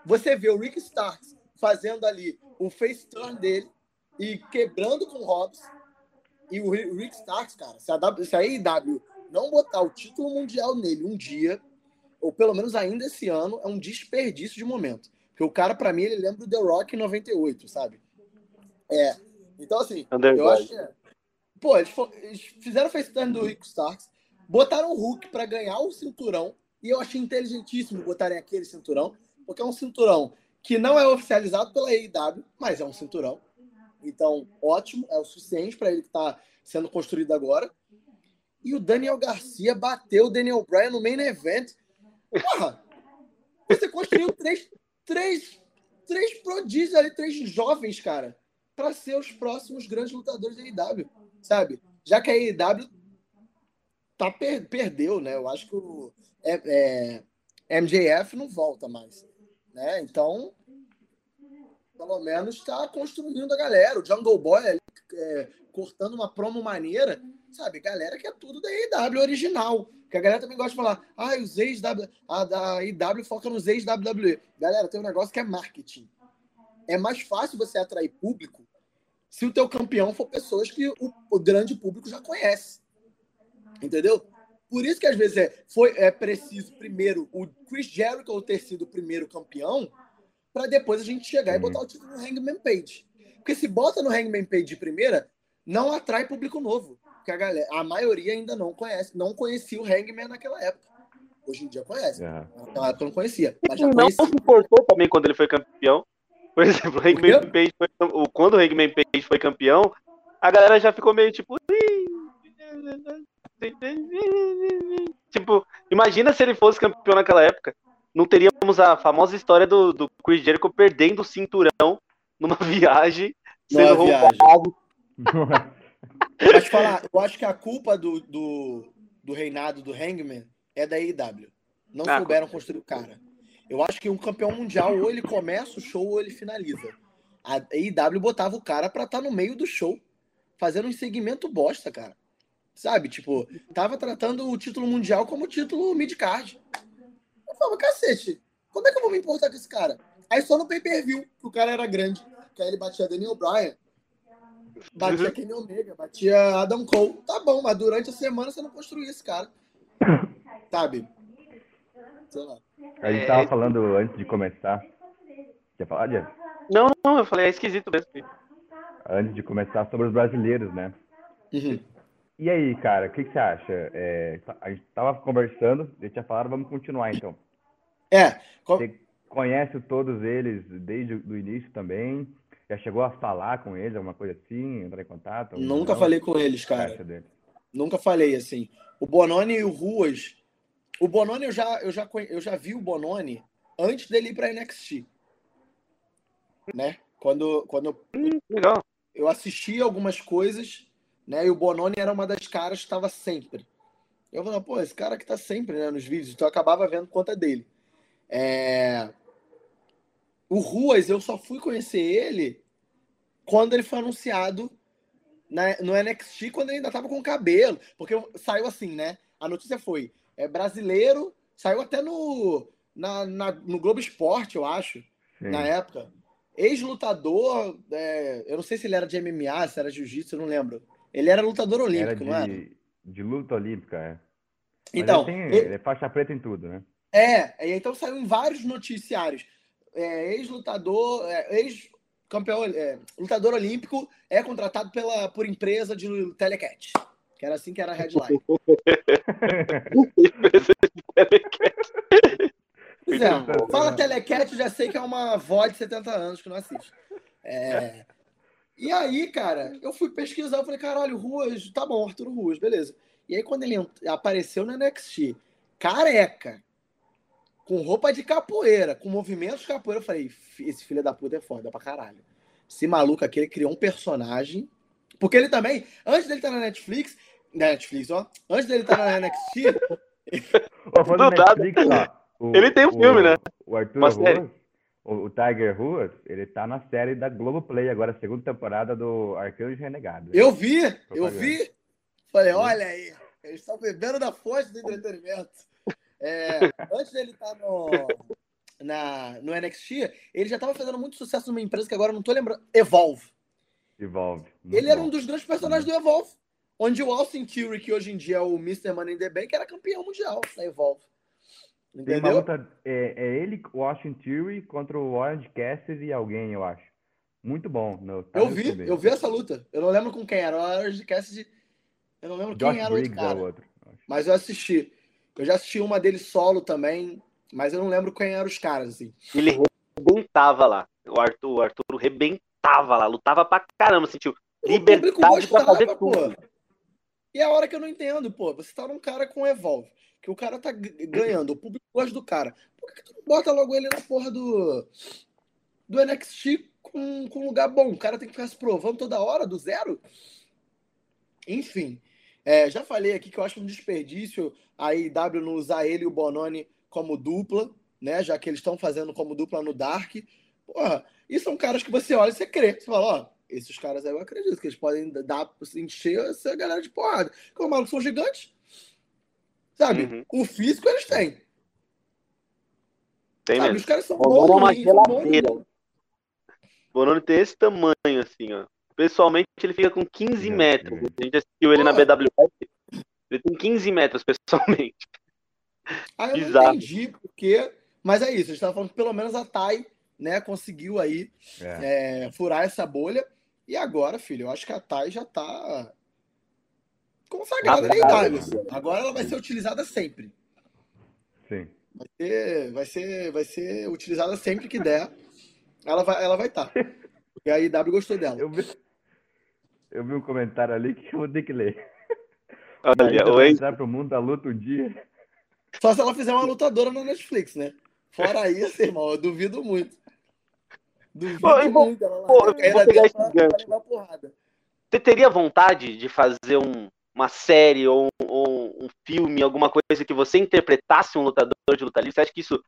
Você vê o Rick Starks fazendo ali o face turn dele e quebrando com o Hobbs. E o Rick Starks, cara, se a, w, se a AEW não botar o título mundial nele um dia, ou pelo menos ainda esse ano, é um desperdício de momento. Porque o cara, para mim, ele lembra do The Rock em 98, sabe? É, então, assim, eu acho que. É. Pô, eles, eles fizeram o FaceTime do Rico Starks, botaram o Hulk para ganhar o cinturão, e eu achei inteligentíssimo botarem aquele cinturão, porque é um cinturão que não é oficializado pela AEW, mas é um cinturão. Então, ótimo, é o suficiente para ele que está sendo construído agora. E o Daniel Garcia bateu o Daniel Bryan no main event. Porra! Você construiu três, três, três prodígios ali, três jovens, cara para ser os próximos grandes lutadores da IW, sabe? Já que a IW tá per perdeu, né? Eu acho que o é, é, MJF não volta mais, né? Então, pelo menos está construindo a galera. O Jungle Boy ali, é, cortando uma promo maneira, sabe? Galera que é tudo da IW original. Que a galera também gosta de falar, ah, os ex a da IW foca nos ex WWE. Galera, tem um negócio que é marketing. É mais fácil você atrair público se o teu campeão for pessoas que o, o grande público já conhece. Entendeu? Por isso que às vezes é, foi, é preciso primeiro o Chris Jericho ter sido o primeiro campeão, para depois a gente chegar e botar o título no Hangman Page. Porque se bota no Hangman Page de primeira, não atrai público novo. Porque a, galera, a maioria ainda não conhece, não conhecia o Hangman naquela época. Hoje em dia conhece. Uhum. Naquela época não conhecia. Mas já não se importou também quando ele foi campeão. Por exemplo, o Hangman Page foi, quando o Hangman Page foi campeão, a galera já ficou meio tipo. Tipo, imagina se ele fosse campeão naquela época. Não teríamos a famosa história do, do Chris Jericho perdendo o cinturão numa viagem, sendo roubado. Mas falar, eu acho que a culpa do, do, do reinado do Hangman é da AEW. Não ah, souberam construir o cara. Eu acho que um campeão mundial, ou ele começa o show ou ele finaliza. A AEW botava o cara pra estar tá no meio do show, fazendo um segmento bosta, cara. Sabe? Tipo, tava tratando o título mundial como título mid-card. Eu falava, cacete, como é que eu vou me importar com esse cara? Aí só no pay-per-view, que o cara era grande. Que aí ele batia Daniel Bryan, batia Kenny Omega, batia Adam Cole. Tá bom, mas durante a semana você não construiu esse cara. Sabe? Sei lá. A gente tava falando antes de começar. Quer falar, Diego? Não, não, eu falei, é esquisito mesmo. Antes de começar sobre os brasileiros, né? Uhum. E aí, cara, o que, que, você acha? É, a gente tava conversando, eu tinha falado, vamos continuar então. É. Você conhece todos eles desde o início também? Já chegou a falar com eles, alguma coisa assim? Entrar em contato? Nunca não? falei com eles, cara. Nunca falei assim. O Bononi e o Ruas. O Bononi eu já, eu já, eu já vi o Bononi antes dele ir para NXT. Né? Quando, quando eu, hum, eu assisti algumas coisas né? E o Bononi era uma das caras que estava sempre. Eu falei, pô, esse cara que tá sempre né, nos vídeos, então eu acabava vendo conta dele. É... O Ruas, eu só fui conhecer ele quando ele foi anunciado na, no NXT, quando ele ainda tava com cabelo. Porque saiu assim, né? A notícia foi: é brasileiro, saiu até no, na, na no Globo Esporte, eu acho, Sim. na época. Ex-lutador, é, eu não sei se ele era de MMA, se era jiu-jitsu, eu não lembro. Ele era lutador olímpico, era de, não era? De luta olímpica, é. Mas então. Ele, tem, ele... ele, é faixa preta em tudo, né? É, então saiu em vários noticiários. É, ex-lutador, é, ex-campeão, é, lutador olímpico é contratado pela, por empresa de telecat. Que era assim que era a headline. empresa de telecat. Pois é, fala telecat, já sei que é uma avó de 70 anos que não assiste. É, e aí, cara, eu fui pesquisar, eu falei, caralho, Ruas, tá bom, Arthur Ruas, beleza. E aí, quando ele apareceu no NXT, careca, com roupa de capoeira, com movimentos de capoeira, eu falei, esse filho da puta é foda pra caralho. Esse maluco aqui, ele criou um personagem. Porque ele também, antes dele estar tá na Netflix, na Netflix, ó, antes dele estar tá na NXT. Ó, Netflix, ó, o, ele tem um o, filme, né? O Arthur Ruas o, Tiger Ruas, ele tá na série da Globoplay agora, segunda temporada do Arcanjo Renegado. Eu vi, eu vi. Falei, olha aí, eles estão bebendo da fonte do entretenimento. É, antes dele estar tá no, na, no NXT, ele já estava fazendo muito sucesso numa empresa que agora não tô lembrando. Evolve. Evolve. Ele bom. era um dos grandes personagens do Evolve. Onde o Austin Theory, que hoje em dia é o Mr. Money in the Bank, era campeão mundial na Evolve. Entendeu? Tem uma luta, é, é ele, o Austin Theory, contra o Orange Cassidy e alguém, eu acho. Muito bom. No, eu vi, também. eu vi essa luta. Eu não lembro com quem era. O Orange Cassidy, eu não lembro Josh quem era o outro cara. outro, mas eu assisti. Eu já assisti uma dele solo também, mas eu não lembro quem eram os caras, assim. Ele rebentava lá. O Arthur, o Arthur rebentava lá, lutava pra caramba, sentiu liberdade pra fazer tudo. Pô. E é a hora que eu não entendo, pô. Você tá num cara com Evolve que o cara tá ganhando, o público gosta do cara. Por que, que tu não bota logo ele na porra do, do NXT com, com um lugar bom? O cara tem que ficar se provando toda hora, do zero? Enfim, é, já falei aqui que eu acho um desperdício a IW não usar ele e o Bononi como dupla, né? Já que eles estão fazendo como dupla no Dark. Porra, e são caras que você olha e você crê. Você fala, ó, esses caras aí eu acredito que eles podem dar, encher essa galera de porrada. Porque os malucos são gigantes. Sabe? Uhum. O físico eles têm. Tem Sabe? mesmo. Os caras são bons. É. Bononi tem esse tamanho, assim, ó. Pessoalmente, ele fica com 15 metros. A gente assistiu ele Pô. na BWF. Ele tem 15 metros, pessoalmente. Ah, eu Bizarro. não entendi porque. Mas é isso, a gente tava falando que pelo menos a Thay, né, conseguiu aí é. É, furar essa bolha. E agora, filho, eu acho que a Thay já tá consagrada na idade. Agora ela vai ser utilizada sempre. Sim. Vai ser, vai ser, vai ser utilizada sempre que der. Ela vai ela vai estar. Tá. Porque a IW gostou dela. Eu vi, eu vi um comentário ali que eu vou ter que ler. Olha, oi. entrar pro mundo da luta um dia. Só se ela fizer uma lutadora na Netflix, né? Fora isso, irmão, eu duvido muito. Duvido pô, muito. Ela vou pegar esse gancho. Você teria vontade de fazer um, uma série ou, ou, um filme, alguma coisa que você interpretasse um lutador de luta livre, você acha que isso,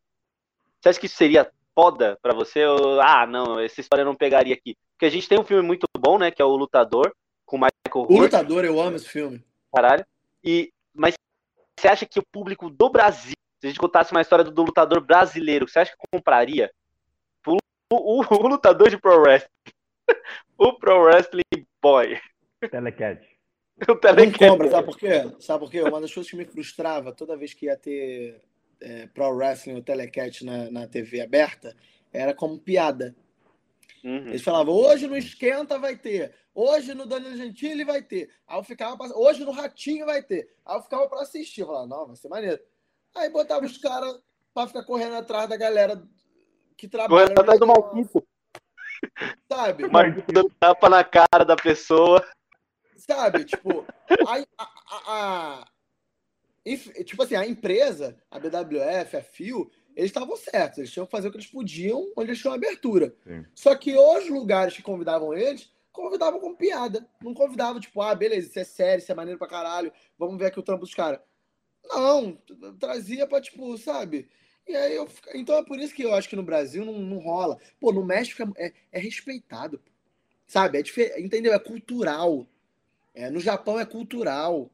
você acha que isso seria foda para você? Ou, ah, não, essa história não pegaria aqui. Porque a gente tem um filme muito bom, né, que é o Lutador, com Michael Hurt. O Lutador, eu amo esse filme. Caralho. E, mas você acha que o público do Brasil, se a gente contasse uma história do, do lutador brasileiro, você acha que compraria? O, o, o lutador de pro wrestling. o pro wrestling boy. Telecat. O Não compra, sabe por quê? Sabe por quê? Uma das coisas que me frustrava toda vez que ia ter é, Pro Wrestling ou Telecat na, na TV aberta era como piada. Uhum. Eles falavam, hoje no Esquenta vai ter, hoje no Danilo Gentili vai ter. Aí eu ficava, pra... hoje no Ratinho vai ter. Aí eu ficava pra assistir. Eu falava, não, vai ser maneiro. Aí botava os caras pra ficar correndo atrás da galera que trabalha. Correndo atrás do Malquito. Sabe? Marquito dando tapa na cara da pessoa. Sabe? Tipo, a, a, a, tipo assim, a empresa, a BWF, a FIO, eles estavam certos, eles tinham que fazer o que eles podiam, onde eles tinham abertura. Sim. Só que os lugares que convidavam eles, convidavam com piada. Não convidavam, tipo, ah, beleza, isso é sério, isso é maneiro pra caralho, vamos ver aqui o trampo dos caras. Não, trazia pra, tipo, sabe? E aí eu. Então é por isso que eu acho que no Brasil não, não rola. Pô, no México é, é, é respeitado. Sabe? É diferente, entendeu? É cultural. É, no Japão é cultural.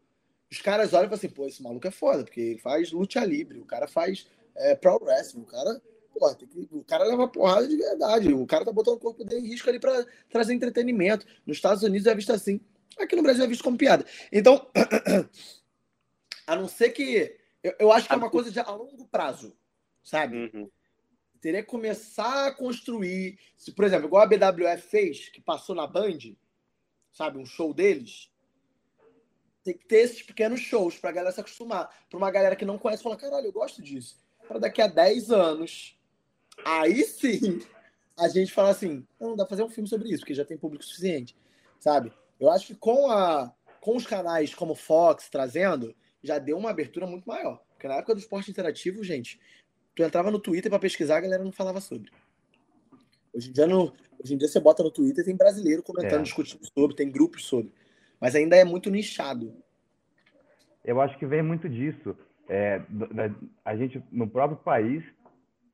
Os caras olham e falam assim, pô, esse maluco é foda, porque ele faz luta livre, o cara faz é, pro wrestling, o cara, porra, que, o cara leva porrada de verdade, o cara tá botando o corpo dele em risco ali para trazer entretenimento. Nos Estados Unidos é visto assim, aqui no Brasil é visto como piada. Então, a não ser que. Eu, eu acho que é uma coisa de a longo prazo, sabe? Uhum. Teria que começar a construir. Se, por exemplo, igual a BWF fez, que passou na Band, sabe, um show deles tem que ter esses pequenos shows pra galera se acostumar. Pra uma galera que não conhece falar, caralho, eu gosto disso. Para daqui a 10 anos, aí sim, a gente fala assim, não, dá pra fazer um filme sobre isso, porque já tem público suficiente, sabe? Eu acho que com, a, com os canais como Fox trazendo, já deu uma abertura muito maior. Porque na época do esporte interativo, gente, tu entrava no Twitter para pesquisar, a galera não falava sobre. Hoje em dia, no, hoje em dia você bota no Twitter, tem brasileiro comentando, é. discutindo sobre, tem grupos sobre mas ainda é muito nichado. Eu acho que vem muito disso. É, a gente, no próprio país,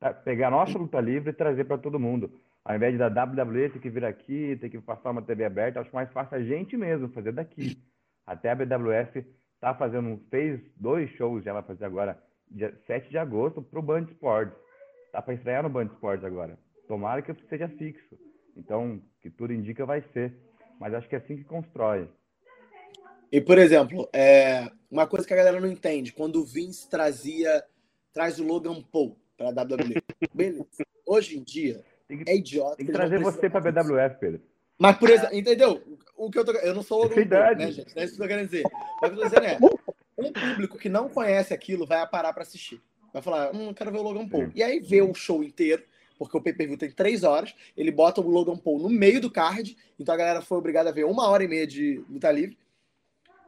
tá, pegar a nossa luta livre e trazer para todo mundo. Ao invés da WWE ter que vir aqui, ter que passar uma TV aberta, acho mais fácil a gente mesmo fazer daqui. Até a BWF tá fazendo, fez dois shows, já vai fazer agora, dia 7 de agosto, para o Band Sports. Tá para estrear no Band Sports agora. Tomara que seja fixo. Então, que tudo indica, vai ser. Mas acho que é assim que constrói. E, por exemplo, é, uma coisa que a galera não entende, quando o Vince trazia, traz o Logan Paul para a WWE. Beleza. Hoje em dia, é idiota. Tem que trazer você para a BWF, Pedro. Mas, por exemplo, entendeu? O que eu tô, eu não sou o Logan Paul, né, gente? Não é isso que eu tô querendo dizer. Mas o que eu tô dizendo é, um público que não conhece aquilo vai parar para assistir. Vai falar, hum, quero ver o Logan Paul. Sim. E aí vê o show inteiro, porque o pay-per-view tem três horas, ele bota o Logan Paul no meio do card, então a galera foi obrigada a ver uma hora e meia de luta livre,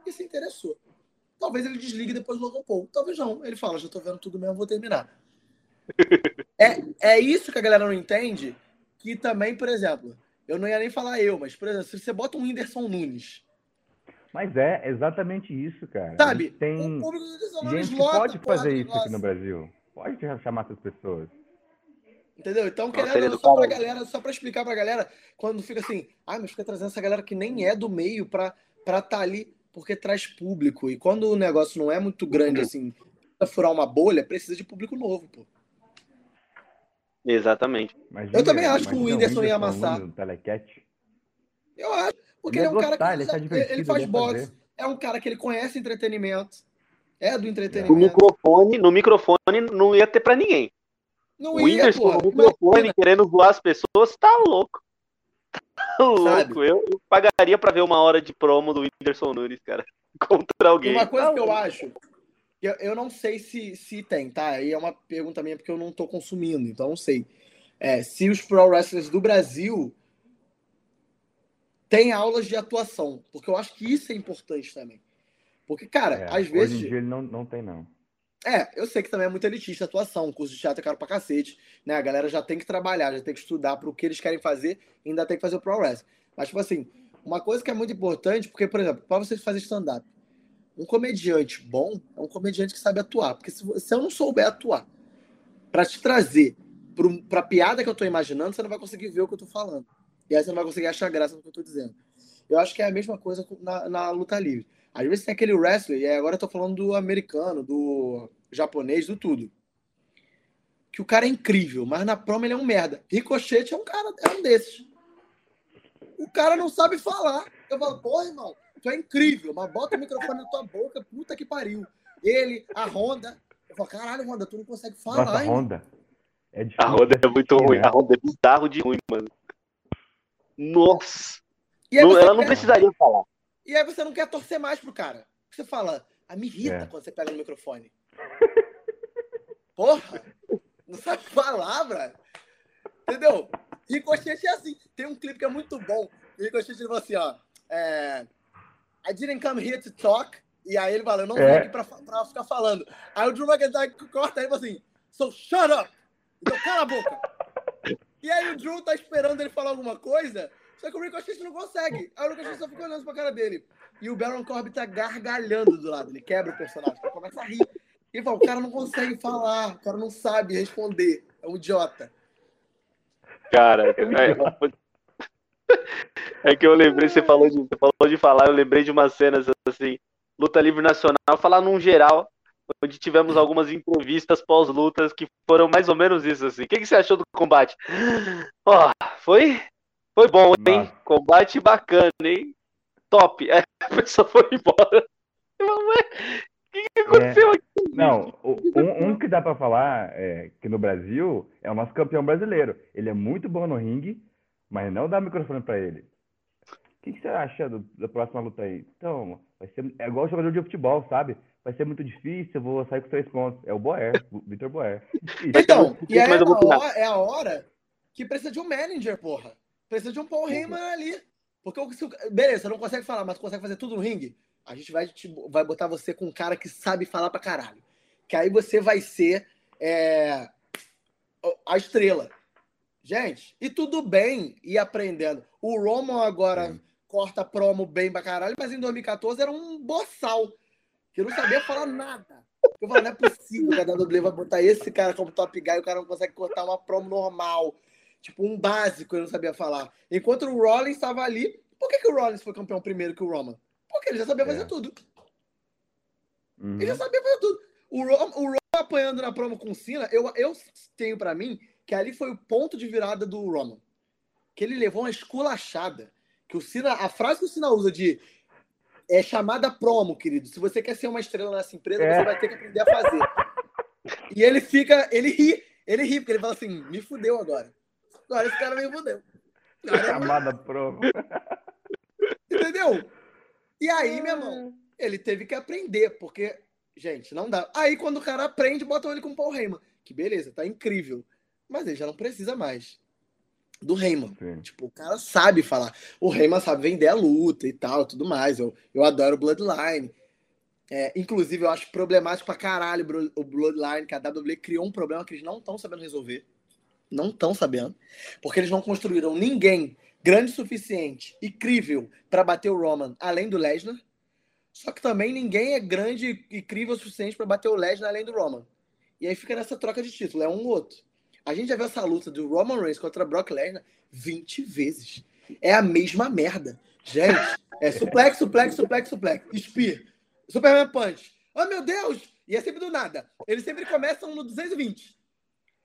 e se interessou. Talvez ele desligue depois do Logan Paul. Talvez não. Ele fala, já tô vendo tudo mesmo, vou terminar. é, é isso que a galera não entende, que também, por exemplo, eu não ia nem falar eu, mas, por exemplo, se você bota um Whindersson Nunes. Mas é exatamente isso, cara. Sabe? Tem gente que pode fazer isso aqui no Brasil. Pode chamar essas pessoas. Entendeu? Então, querendo só pra galera, só pra explicar pra galera, quando fica assim, ah, mas fica trazendo essa galera que nem é do meio pra estar tá ali porque traz público. E quando o negócio não é muito grande, uhum. assim, pra furar uma bolha, precisa de público novo, pô. Exatamente. Imagina, eu também acho que o Whindersson ia amassar. Eu acho. Porque ele, ele é um gostar, cara que ele, tá ele faz boxe. É um cara que ele conhece entretenimento. É do entretenimento. No microfone, no microfone não ia ter pra ninguém. Não o ia, Whindersson pô, no microfone imagina. querendo zoar as pessoas, tá louco. Tá louco. Eu, eu, pagaria pra ver uma hora de promo do Whindersson Nunes, cara. Contra alguém. Uma coisa tá que eu acho. Eu, eu não sei se, se tem, tá? Aí é uma pergunta minha porque eu não tô consumindo, então não sei. É, se os pro wrestlers do Brasil têm aulas de atuação, porque eu acho que isso é importante também. Porque, cara, é, às vezes. Hoje em dia ele não, não tem, não. É, eu sei que também é muito elitista a atuação, curso de teatro é caro pra cacete, né? A galera já tem que trabalhar, já tem que estudar para o que eles querem fazer e ainda tem que fazer o pro wrestling. Mas, tipo assim, uma coisa que é muito importante, porque, por exemplo, para você fazer stand-up, um comediante bom é um comediante que sabe atuar. Porque se, se eu não souber atuar para te trazer para a piada que eu estou imaginando, você não vai conseguir ver o que eu estou falando. E aí você não vai conseguir achar graça no que eu estou dizendo. Eu acho que é a mesma coisa na, na luta livre. Às vezes tem aquele wrestler, e agora eu tô falando do americano, do japonês, do tudo. Que o cara é incrível, mas na promo ele é um merda. Ricochete é um cara, é um desses. O cara não sabe falar. Eu falo, porra, irmão, tu é incrível, mas bota o microfone na tua boca, puta que pariu. Ele, a Honda. Eu falo, caralho, Honda, tu não consegue falar. Nossa, a Honda. É a Honda é muito ruim. Né? A Honda é bizarro de ruim, mano. Nossa. Não, ela não precisaria falar. E aí você não quer torcer mais pro cara. Você fala, ah, me irrita é. quando você pega no microfone. Porra! Não sabe palavra. Entendeu? Ricochete é assim. Tem um clipe que é muito bom. Ricochete falou assim, ó. É, I didn't come here to talk. E aí ele fala, eu não é. vim aqui pra, pra, ficar falando. Aí o Drew McIntyre corta ele e fala assim, so shut up! Então cala a boca! E aí o Drew tá esperando ele falar alguma coisa só que o Ricochet não consegue. Aí o Ricochet só fica olhando pra cara dele. E o Baron Corbin tá gargalhando do lado. Ele quebra o personagem, começa a rir. E fala, o cara não consegue falar, o cara não sabe responder. É um idiota. Cara, é, é que eu lembrei, você falou, de, você falou de falar, eu lembrei de umas cenas assim, luta livre nacional, falar num geral, onde tivemos algumas entrevistas pós-lutas que foram mais ou menos isso assim. O que, que você achou do combate? Ó, oh, foi foi bom, hein? Nossa. Combate bacana, hein? Top. É, a pessoa foi embora. o que, que aconteceu é, aqui? Não, um, um, que dá para falar é, que no Brasil é o nosso campeão brasileiro. Ele é muito bom no ringue, mas não dá microfone para ele. O que, que, você acha do, da próxima luta aí? Então, vai ser é igual jogador de futebol, sabe? Vai ser muito difícil, eu vou sair com três pontos. É o Boer, o Vitor Boer. Então, e aí é a, hora, é a hora que precisa de um manager, porra. Precisa de um Paul Heyman ali. Porque beleza, você não consegue falar, mas consegue fazer tudo no ringue. A gente vai, te, vai botar você com um cara que sabe falar pra caralho. Que aí você vai ser é, a estrela. Gente, e tudo bem ir aprendendo. O Roman agora corta promo bem pra caralho, mas em 2014 era um boçal. Que não sabia falar nada. Eu falei, não é possível que a WWE vai botar esse cara como top guy e o cara não consegue cortar uma promo normal tipo, um básico ele não sabia falar. Enquanto o Rollins estava ali. Por que, que o Rollins foi campeão primeiro que o Roman? Porque ele já sabia fazer é. tudo. Uhum. Ele já sabia fazer tudo. O Roman, o Roman apanhando na promo com o Cena, eu, eu tenho para mim que ali foi o ponto de virada do Roman. Que ele levou uma esculachada. Que o Cena, a frase que o Cena usa de é chamada promo, querido. Se você quer ser uma estrela nessa empresa, é. você vai ter que aprender a fazer. e ele fica, ele ri, ele ri, porque ele fala assim: me fudeu agora. Agora esse cara me fudeu. Chamada promo. Entendeu? E aí, meu irmão, ele teve que aprender, porque, gente, não dá. Aí quando o cara aprende, botam ele com o Paul Heyman. Que beleza, tá incrível. Mas ele já não precisa mais do Heyman. Sim. Tipo, o cara sabe falar. O Heyman sabe vender a luta e tal, tudo mais. Eu, eu adoro o Bloodline. É, inclusive, eu acho problemático pra caralho o Bloodline, que a WWE criou um problema que eles não estão sabendo resolver. Não estão sabendo. Porque eles não construíram ninguém grande o suficiente e crível para bater o Roman além do Lesnar. Só que também ninguém é grande e crível o suficiente para bater o Lesnar além do Roman. E aí fica nessa troca de título, é um ou outro. A gente já viu essa luta do Roman Reigns contra Brock Lesnar 20 vezes. É a mesma merda. Gente, é suplex, suplex, suplex, suplex. Spear. Superman Punch. Oh, meu Deus! E é sempre do nada. Eles sempre começam no 220.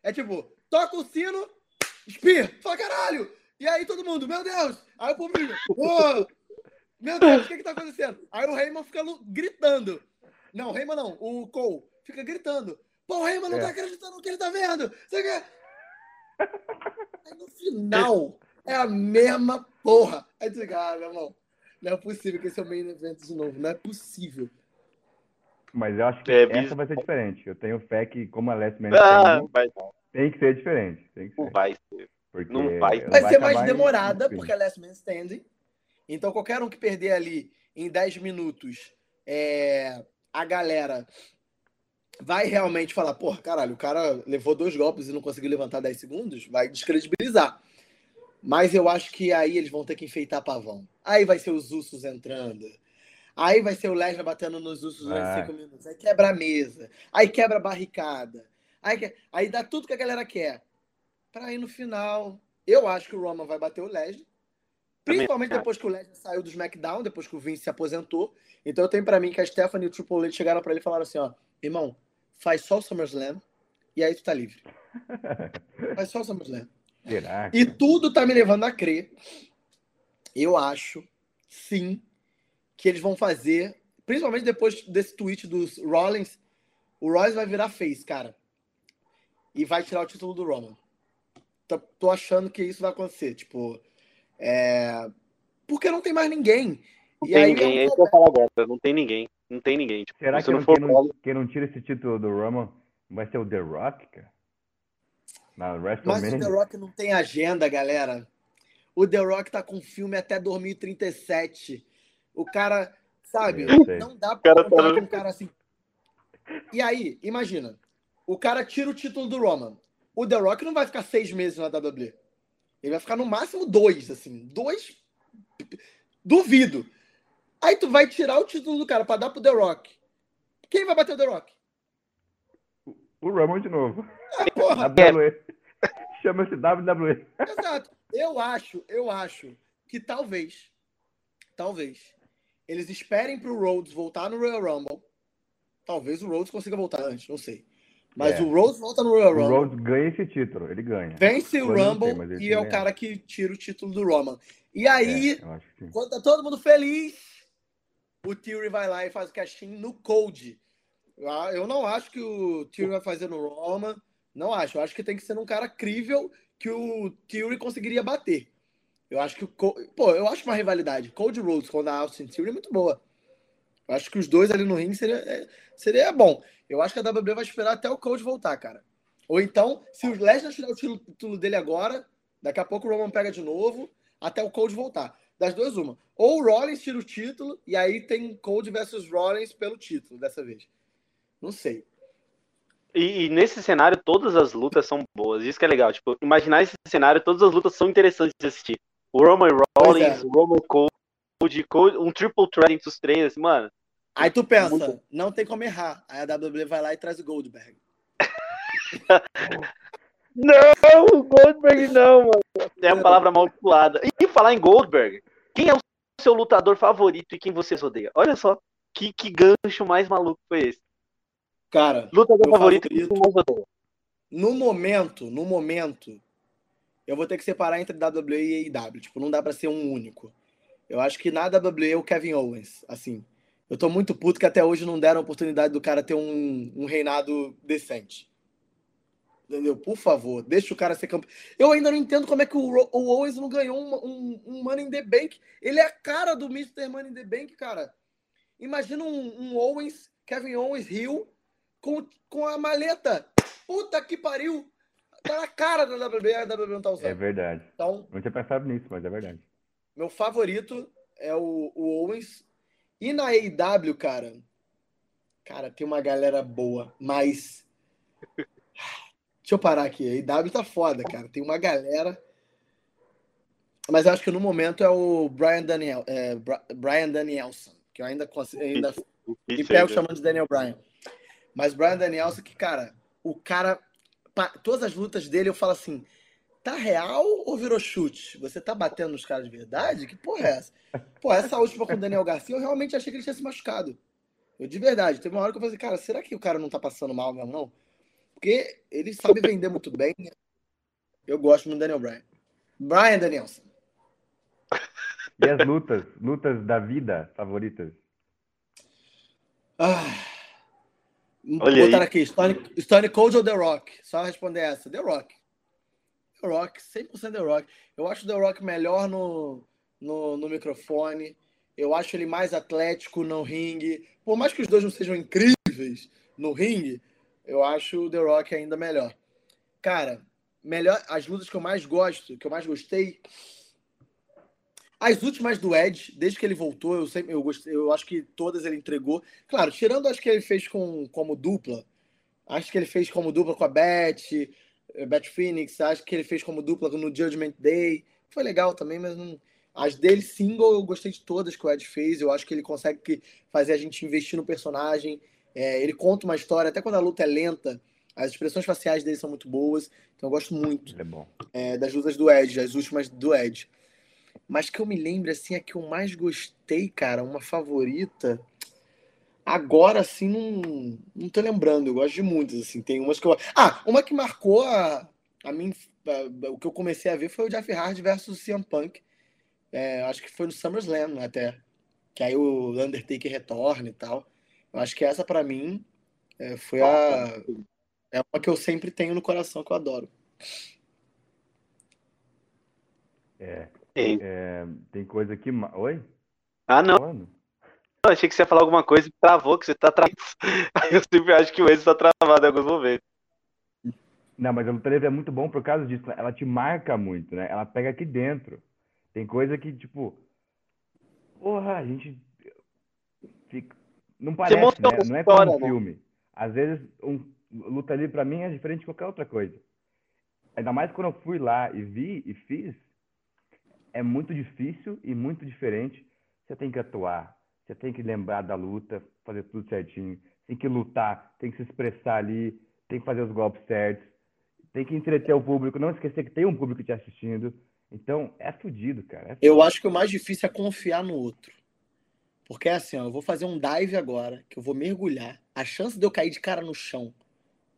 É tipo, toca o sino, espirra. Fala, caralho! E aí todo mundo, meu Deus! Aí o público, oh, meu Deus, o que que tá acontecendo? Aí o Raymond fica gritando. Não, o Raymond não, o Cole fica gritando. Pô, o Raymond não é. tá acreditando no que ele tá vendo. Você quer... Aí no final, é a mesma porra. Aí tu fica, ah, meu irmão, não é possível que esse é o main event de novo. Não é possível. Mas eu acho que é, essa vai ser diferente. Eu tenho fé que, como a Last Man ah, tem, tem que ser diferente. Tem que ser. Não vai ser. Porque não vai. Vai, vai ser mais demorada, em... porque é Last Man Standing. Então, qualquer um que perder ali em 10 minutos, é, a galera vai realmente falar, porra, caralho, o cara levou dois golpes e não conseguiu levantar 10 segundos, vai descredibilizar. Mas eu acho que aí eles vão ter que enfeitar pavão. Aí vai ser os ursos entrando. Aí vai ser o Lesnar batendo nos ursos nos 5 minutos. Aí quebra a mesa. Aí quebra a barricada. Aí, aí dá tudo que a galera quer. Pra ir no final. Eu acho que o Roman vai bater o Lesnar. Principalmente depois que o Lesnar saiu do SmackDown, depois que o Vince se aposentou. Então eu tenho para mim que a Stephanie e o Triple H chegaram para ele e falaram assim: ó, irmão, faz só o SummerSlam e aí tu tá livre. faz só o SummerSlam. E tudo tá me levando a crer. Eu acho, sim, que eles vão fazer, principalmente depois desse tweet dos Rollins, o Rollins vai virar face, cara. E vai tirar o título do Roman. Tô, tô achando que isso vai acontecer. Tipo, é... porque não tem mais ninguém. Não e tem aí, ninguém, é isso que eu falo agora. Não tem ninguém. Não tem ninguém. Tipo, Será que não, for... quem, não, quem não tira esse título do Roman vai ser o The Rock, cara? Na Mas o The Rock não tem agenda, galera. O The Rock tá com filme até 2037. O cara, sabe, não dá pra contar tá... com um cara assim. E aí, imagina, o cara tira o título do Roman. O The Rock não vai ficar seis meses na WWE. Ele vai ficar no máximo dois, assim. Dois. Duvido. Aí tu vai tirar o título do cara pra dar pro The Rock. Quem vai bater o The Rock? O Roman de novo. Ah, porra. WWE. Chama-se WWE. Exato. Eu acho, eu acho que talvez, talvez, eles esperem pro Rhodes voltar no Royal Rumble. Talvez o Rhodes consiga voltar antes, não sei. Mas é. o Rhodes volta no Royal Rumble. O Rhodes ganha esse título, ele ganha. Vence o Rumble e é o cara que tira o título do Roman. E aí, é, quando tá todo mundo feliz, o Theory vai lá e faz o casting no Cold. Eu não acho que o Theory vai fazer no Roman. Não acho. Eu acho que tem que ser um cara crível que o Theory conseguiria bater. Eu acho que o. Pô, eu acho uma rivalidade. Cold Rhodes contra a Austin Theory é muito boa. Acho que os dois ali no ringue seria, é, seria bom. Eu acho que a WWE vai esperar até o Cold voltar, cara. Ou então, se o Lesnar tirar o título dele agora, daqui a pouco o Roman pega de novo, até o Cold voltar. Das duas, uma. Ou o Rollins tira o título, e aí tem Cold versus Rollins pelo título dessa vez. Não sei. E, e, nesse cenário, todas as lutas são boas. Isso que é legal. Tipo, imaginar esse cenário, todas as lutas são interessantes de assistir. O Roman Rollins, é. o Roman Cole, um triple threat entre os três, assim, mano. Aí tu pensa, muito... não tem como errar. Aí a WWE vai lá e traz o Goldberg. não, o Goldberg não, mano. É a palavra amaldiçoada. E falar em Goldberg, quem é o seu lutador favorito e quem vocês odeiam? Olha só, que, que gancho mais maluco foi esse. Cara, lutador favorito, favorito no momento, no momento, eu vou ter que separar entre WWE e AEW. Tipo, não dá para ser um único. Eu acho que na WWE é o Kevin Owens, assim. Eu tô muito puto que até hoje não deram a oportunidade do cara ter um, um reinado decente. Entendeu? Por favor, deixa o cara ser campeão. Eu ainda não entendo como é que o, o Owens não ganhou um, um, um, Money in the Bank. Ele é a cara do Mr. Money in the Bank, cara. Imagina um, Owens, Kevin Owens, Hill, com, com a maleta. Puta que pariu! Tá na cara da WWE, a WWE não tá usando. É verdade. Então, não tinha pensado nisso, mas é verdade. Meu favorito é o, o Owens. E na AEW, cara, cara, tem uma galera boa, mas. Deixa eu parar aqui. A AEW tá foda, cara. Tem uma galera. Mas eu acho que no momento é o Brian, Daniel, é, Brian Danielson, que eu ainda, ainda me pego chamando de Daniel Bryan. Mas Brian Danielson, que, cara, o cara. Todas as lutas dele eu falo assim: tá real ou virou chute? Você tá batendo nos caras de verdade? Que porra é essa? Pô, essa última com o Daniel Garcia, eu realmente achei que ele tinha se machucado. Eu de verdade. Teve uma hora que eu falei, cara, será que o cara não tá passando mal mesmo, não? Porque ele sabe vender muito bem. Eu gosto do Daniel Bryan. Brian Danielson. E as lutas? Lutas da vida favoritas? Ah, Olha botar aí. aqui, Stone, Stone Cold ou The Rock? Só responder essa. The Rock. The Rock, 100% The Rock. Eu acho The Rock melhor no, no, no microfone. Eu acho ele mais atlético no ringue. Por mais que os dois não sejam incríveis no ringue, eu acho o The Rock ainda melhor. Cara, melhor as lutas que eu mais gosto, que eu mais gostei. As últimas do Ed, desde que ele voltou, eu sempre eu gostei, eu acho que todas ele entregou. Claro, tirando acho que ele fez com como dupla. Acho que ele fez como dupla com a Beth, eh, Beth Phoenix, acho que ele fez como dupla no Judgment Day. Foi legal também, mas não as dele single eu gostei de todas que o Ed fez. Eu acho que ele consegue fazer a gente investir no personagem. É, ele conta uma história, até quando a luta é lenta, as expressões faciais dele são muito boas. Então eu gosto muito é é, das lutas do Ed, as últimas do Ed. Mas que eu me lembro, assim, a que eu mais gostei, cara, uma favorita. Agora, assim, não, não tô lembrando. Eu gosto de muitas, assim. Tem umas que eu. Ah, uma que marcou a, a mim. O que eu comecei a ver foi o Jeff Hardy versus CM Punk é, acho que foi no SummerSlam até. Que aí o Undertaker retorna e tal. Eu acho que essa, para mim, é, foi a. É uma que eu sempre tenho no coração, que eu adoro. É. é tem coisa aqui. Oi? Ah, não. Mano. Eu achei que você ia falar alguma coisa e travou, que você tá travado. Eu sempre acho que o Enzo tá travado em alguns momentos. Não, mas a luta livre é muito bom por causa disso. Né? Ela te marca muito, né? Ela pega aqui dentro. Tem coisa que, tipo, porra, a gente fica... não parece, né? Não é como um né? filme. Às vezes, um luta livre para mim é diferente de qualquer outra coisa. Ainda mais quando eu fui lá e vi e fiz, é muito difícil e muito diferente. Você tem que atuar, você tem que lembrar da luta, fazer tudo certinho, tem que lutar, tem que se expressar ali, tem que fazer os golpes certos, tem que entreter o público, não esquecer que tem um público te assistindo. Então, é fudido, cara. É fudido. Eu acho que o mais difícil é confiar no outro. Porque é assim, ó, eu vou fazer um dive agora, que eu vou mergulhar. A chance de eu cair de cara no chão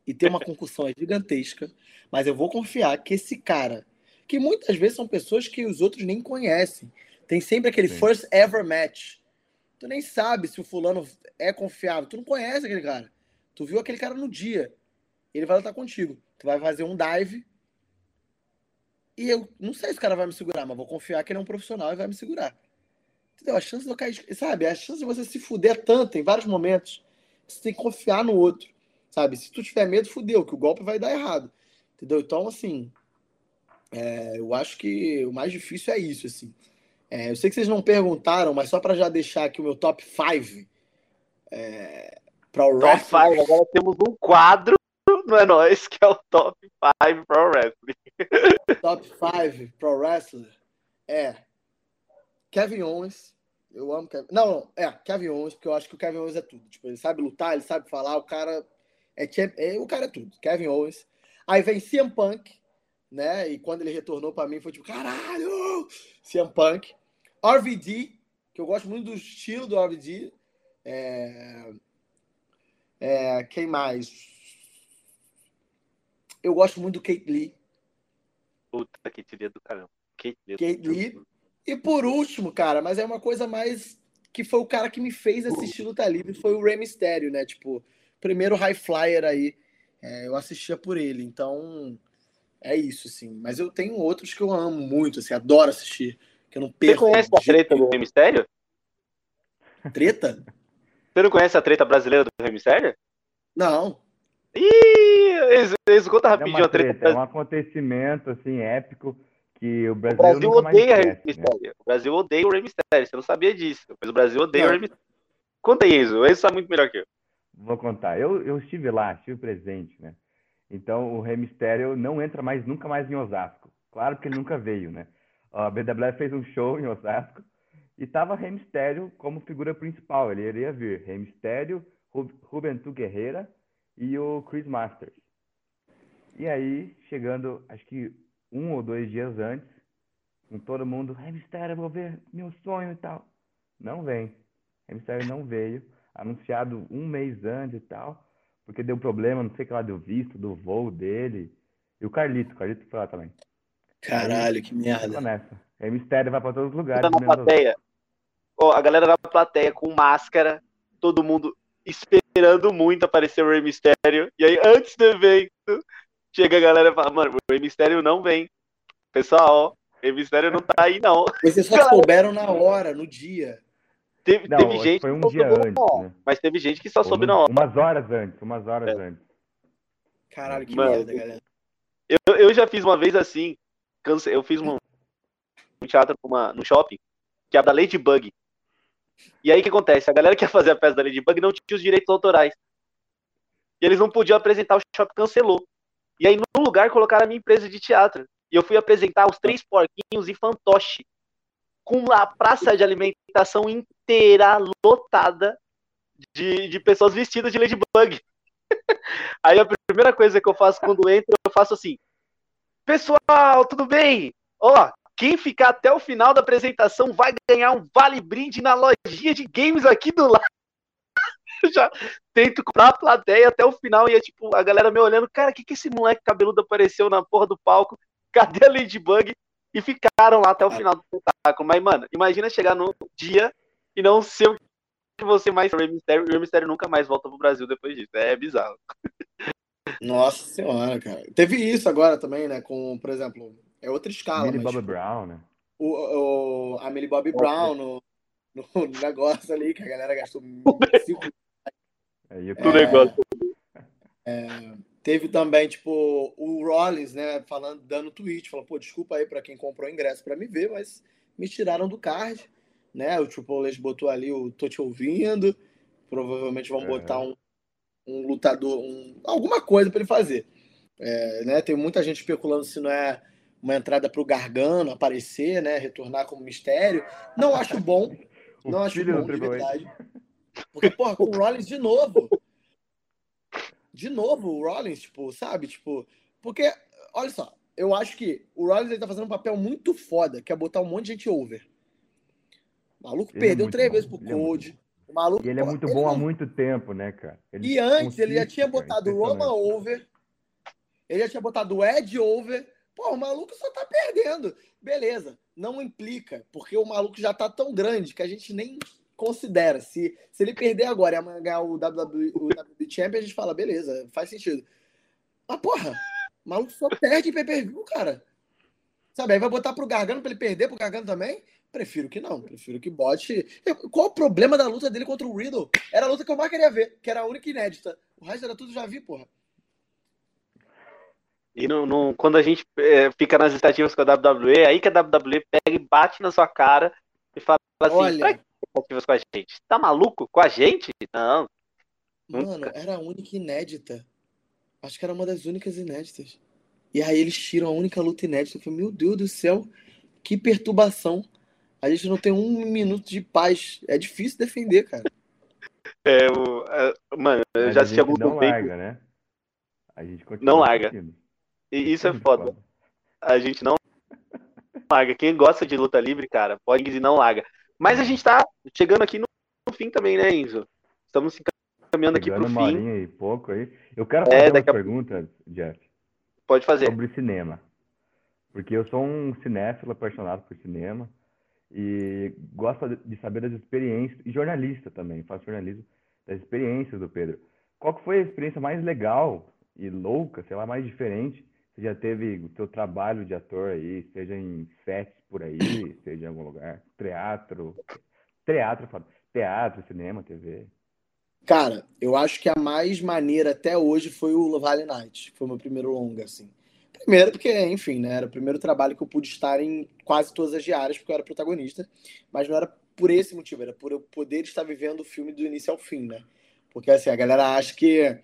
e ter uma concussão é gigantesca, mas eu vou confiar que esse cara, que muitas vezes são pessoas que os outros nem conhecem, tem sempre aquele Sim. first ever match. Tu nem sabe se o fulano é confiável, tu não conhece aquele cara. Tu viu aquele cara no dia. Ele vai lutar contigo. Tu vai fazer um dive, e eu não sei se o cara vai me segurar, mas vou confiar que ele é um profissional e vai me segurar. Entendeu? A chance de eu cair. Sabe? A chance de você se fuder é em vários momentos. Você tem que confiar no outro. Sabe? Se tu tiver medo, fudeu, que o golpe vai dar errado. Entendeu? Então, assim. É, eu acho que o mais difícil é isso, assim. É, eu sei que vocês não perguntaram, mas só para já deixar aqui o meu top 5 é, para o Top 5, agora temos um quadro não é nós que é o top 5 Pro Wrestling. Top 5 Pro Wrestler é Kevin Owens. Eu amo Kevin. Não, não, é Kevin Owens, porque eu acho que o Kevin Owens é tudo. Tipo, ele sabe lutar, ele sabe falar, o cara é, é o cara é tudo. Kevin Owens. Aí vem CM Punk, né? E quando ele retornou para mim foi tipo, caralho! CM Punk. RVD, que eu gosto muito do estilo do RVD. É... É... Quem mais? Eu gosto muito do Kate Lee. Puta, Kate Lee é do caramba. Kate Lee. É Kate Lee. E por último, cara, mas é uma coisa mais que foi o cara que me fez assistir Luta Livre, foi o Rey Mysterio, né? Tipo, primeiro high flyer aí, é, eu assistia por ele. Então, é isso, assim. Mas eu tenho outros que eu amo muito, assim, adoro assistir. Que eu não perco. Você conhece a treta do Rey Mysterio? Treta? Você não conhece a treta brasileira do Rey Mysterio? Não. Ih, escuta rapidinho é a treta. É um acontecimento assim épico que o Brasil, o Brasil odeia o Rey né? Mysterio. Né? O Brasil odeia o Rey Mysterio. Você não sabia disso, mas o Brasil odeia não. o Rey Mysterio. Conta isso, Enzo sabe muito melhor que eu. Vou contar. Eu, eu estive lá, estive presente, né? Então o Rey Mysterio não entra mais nunca mais em Osasco. Claro que ele nunca veio, né? A BWF fez um show em Osasco e tava Rey Mysterio como figura principal. Ele iria vir. Rey Mysterio, Juventud Guerreira e o Chris Masters. E aí, chegando, acho que um ou dois dias antes, com todo mundo, Rey Mysterio, vou ver meu sonho e tal. Não vem. Rey Mysterio não veio, anunciado um mês antes e tal, porque deu problema, não sei o que lá, deu visto, do voo dele. E o Carlito, o Carlito foi lá também. Caralho, que merda. É mistério, vai pra todos os lugares. Na plateia. Oh, a galera na plateia com máscara, todo mundo esperando muito aparecer o Rey Mistério. E aí, antes do evento, chega a galera e fala, mano, o Rey Mistério não vem. Pessoal, o Rey Mistério não tá aí, não. Vocês só souberam na hora, no dia. Teve, não, teve gente foi um dia antes, né? mas teve gente que só soube na hora. Umas horas antes, umas horas é. antes. Caralho, que Mano, merda, galera. Eu, eu já fiz uma vez assim, eu fiz um, um teatro numa, no shopping, que é da Ladybug. E aí o que acontece? A galera que ia fazer a peça da Ladybug não tinha os direitos autorais. E eles não podiam apresentar, o shopping cancelou. E aí, no lugar, colocaram a minha empresa de teatro. E eu fui apresentar os três porquinhos e fantoche. Com a praça de alimentação inteira lotada de, de pessoas vestidas de Ladybug. aí a primeira coisa que eu faço quando entro, eu faço assim: Pessoal, tudo bem? Ó, quem ficar até o final da apresentação vai ganhar um vale brinde na lojinha de games aqui do lado. já tento comprar a plateia até o final e é tipo, a galera me olhando, cara, que que esse moleque cabeludo apareceu na porra do palco? Cadê a Ladybug? E ficaram lá até o final do espetáculo. Mas, mano, imagina chegar no dia e não ser o que você mais. O Rey Mysterio, o Rey nunca mais volta pro Brasil depois disso. É bizarro. Nossa senhora, cara. Teve isso agora também, né? Com, por exemplo, é outra escala. Millie mas, Bobby Brown, né? O, o, a Millie Bobby Brown no, no, negócio ali, que a galera gastou cinco. É, é, negócio. É, teve também, tipo, o Rollins, né, falando, dando tweet, falou, pô, desculpa aí para quem comprou ingresso para me ver, mas me tiraram do card, né? O Triple H botou ali o tô te ouvindo, provavelmente vão é. botar um, um lutador, um, alguma coisa para ele fazer. É, né, tem muita gente especulando se não é uma entrada para o Gargano aparecer, né? Retornar como mistério. Não acho bom. não acho bom, de verdade. Porque, porra, com o Rollins de novo. De novo, o Rollins, tipo, sabe? Tipo, porque, olha só, eu acho que o Rollins ele tá fazendo um papel muito foda, que é botar um monte de gente over. O maluco ele é perdeu é três bom. vezes pro ele Code. O maluco, e ele é muito bom não... há muito tempo, né, cara? Ele e antes, ele já tinha botado o Roman over. Ele já tinha botado o Ed over. Pô, o maluco só tá perdendo. Beleza, não implica, porque o maluco já tá tão grande que a gente nem considera. Se, se ele perder agora e amanhã ganhar o WWE, o WWE Champion, a gente fala, beleza, faz sentido. Mas, porra, o maluco só perde em pay-per-view, cara. Sabe, aí vai botar pro Gargano pra ele perder pro Gargano também? Prefiro que não. Prefiro que bote. Qual o problema da luta dele contra o Riddle? Era a luta que eu mais queria ver, que era a única inédita. O resto era tudo já vi, porra. E no, no, quando a gente é, fica nas estatísticas com a WWE, aí que a WWE pega e bate na sua cara e fala assim: Olha, pra que com a gente? Tá maluco? Com a gente? Não. Mano, nunca. era a única inédita. Acho que era uma das únicas inéditas. E aí eles tiram a única luta inédita. Eu falei, meu Deus do céu, que perturbação. A gente não tem um minuto de paz. É difícil defender, cara. É, o, é, mano, eu já assisti algum tempo. Não larga, né? A gente continua não larga. Assistindo. E isso é foda. A gente não larga. Quem gosta de luta livre, cara, pode e não larga. Mas a gente tá chegando aqui no, fim também, né, Enzo? Estamos caminhando aqui pro uma fim. e pouco aí. Eu quero fazer é, uma a... pergunta, Jeff. Pode fazer. Sobre cinema. Porque eu sou um cinéfilo apaixonado por cinema e gosto de saber das experiências, e jornalista também, faço jornalismo, das experiências do Pedro. Qual que foi a experiência mais legal e louca, sei lá, mais diferente você já teve o seu trabalho de ator aí, seja em sets por aí, seja em algum lugar, teatro, teatro, teatro, cinema, TV? Cara, eu acho que a mais maneira até hoje foi o Valley Night, que foi o meu primeiro longa, assim. Primeiro porque, enfim, né, era o primeiro trabalho que eu pude estar em quase todas as diárias, porque eu era protagonista, mas não era por esse motivo, era por eu poder estar vivendo o filme do início ao fim, né? Porque, assim, a galera acha que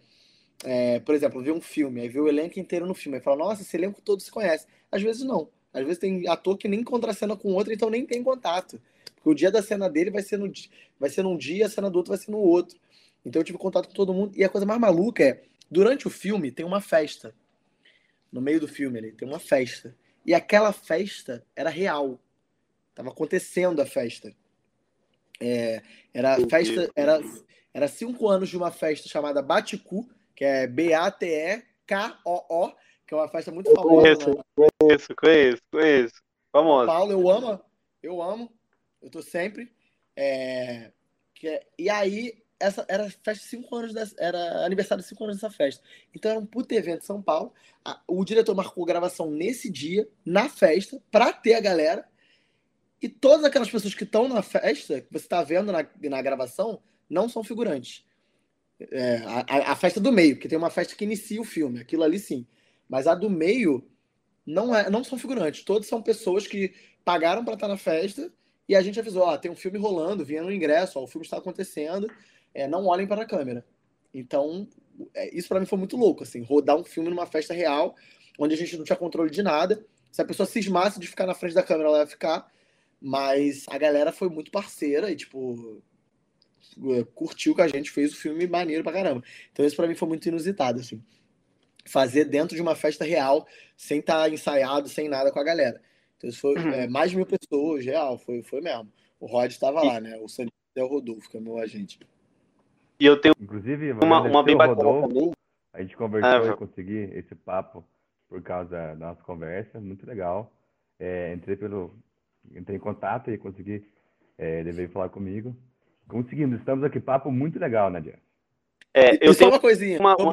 é, por exemplo, ver um filme, aí vê o elenco inteiro no filme, aí fala, nossa, esse elenco todo se conhece. Às vezes não. Às vezes tem ator que nem encontra a cena com outro, então nem tem contato. Porque o dia da cena dele vai ser, no, vai ser num dia, a cena do outro vai ser no outro. Então eu tive contato com todo mundo. E a coisa mais maluca é, durante o filme tem uma festa. No meio do filme ali, tem uma festa. E aquela festa era real. Tava acontecendo a festa. É, era festa, era, era cinco anos de uma festa chamada Baticu, que é B-A-T-E-K-O-O, que é uma festa muito famosa. Conheço, né? conheço, conheço, conheço. Famosa. Paulo, eu amo, eu amo, eu tô sempre. É, que é, e aí, essa era festa 5 anos, era aniversário de 5 anos dessa festa. Então era um puto evento em São Paulo. O diretor marcou gravação nesse dia, na festa, pra ter a galera. E todas aquelas pessoas que estão na festa, que você está vendo na, na gravação, não são figurantes. É, a, a, festa do meio, que tem uma festa que inicia o filme, aquilo ali sim. Mas a do meio não, é, não são figurantes. Todos são pessoas que pagaram para estar na festa e a gente avisou: ó, tem um filme rolando, vinha no ingresso, ó, o filme está acontecendo, é, não olhem para a câmera. Então, é, isso para mim foi muito louco, assim, rodar um filme numa festa real, onde a gente não tinha controle de nada. Se a pessoa cismasse de ficar na frente da câmera, ela ia ficar. Mas a galera foi muito parceira e, tipo, curtiu que a gente fez o filme maneiro pra caramba. Então isso para mim foi muito inusitado, assim. Fazer dentro de uma festa real, sem estar tá ensaiado, sem nada com a galera. Então isso foi uhum. é, mais de mil pessoas, real, foi, foi mesmo. O Rod estava lá, né? O Sandy é o Rodolfo, que é meu agente. E eu tenho Inclusive, uma, uma bem bacana também. A gente conversou ah, e consegui esse papo por causa da nossa conversa, muito legal. É, entrei pelo. Entrei em contato e consegui. É, ele falar comigo. Conseguimos, estamos aqui. Papo muito legal, Nadia. É, eu e só uma coisinha. Uma, uma...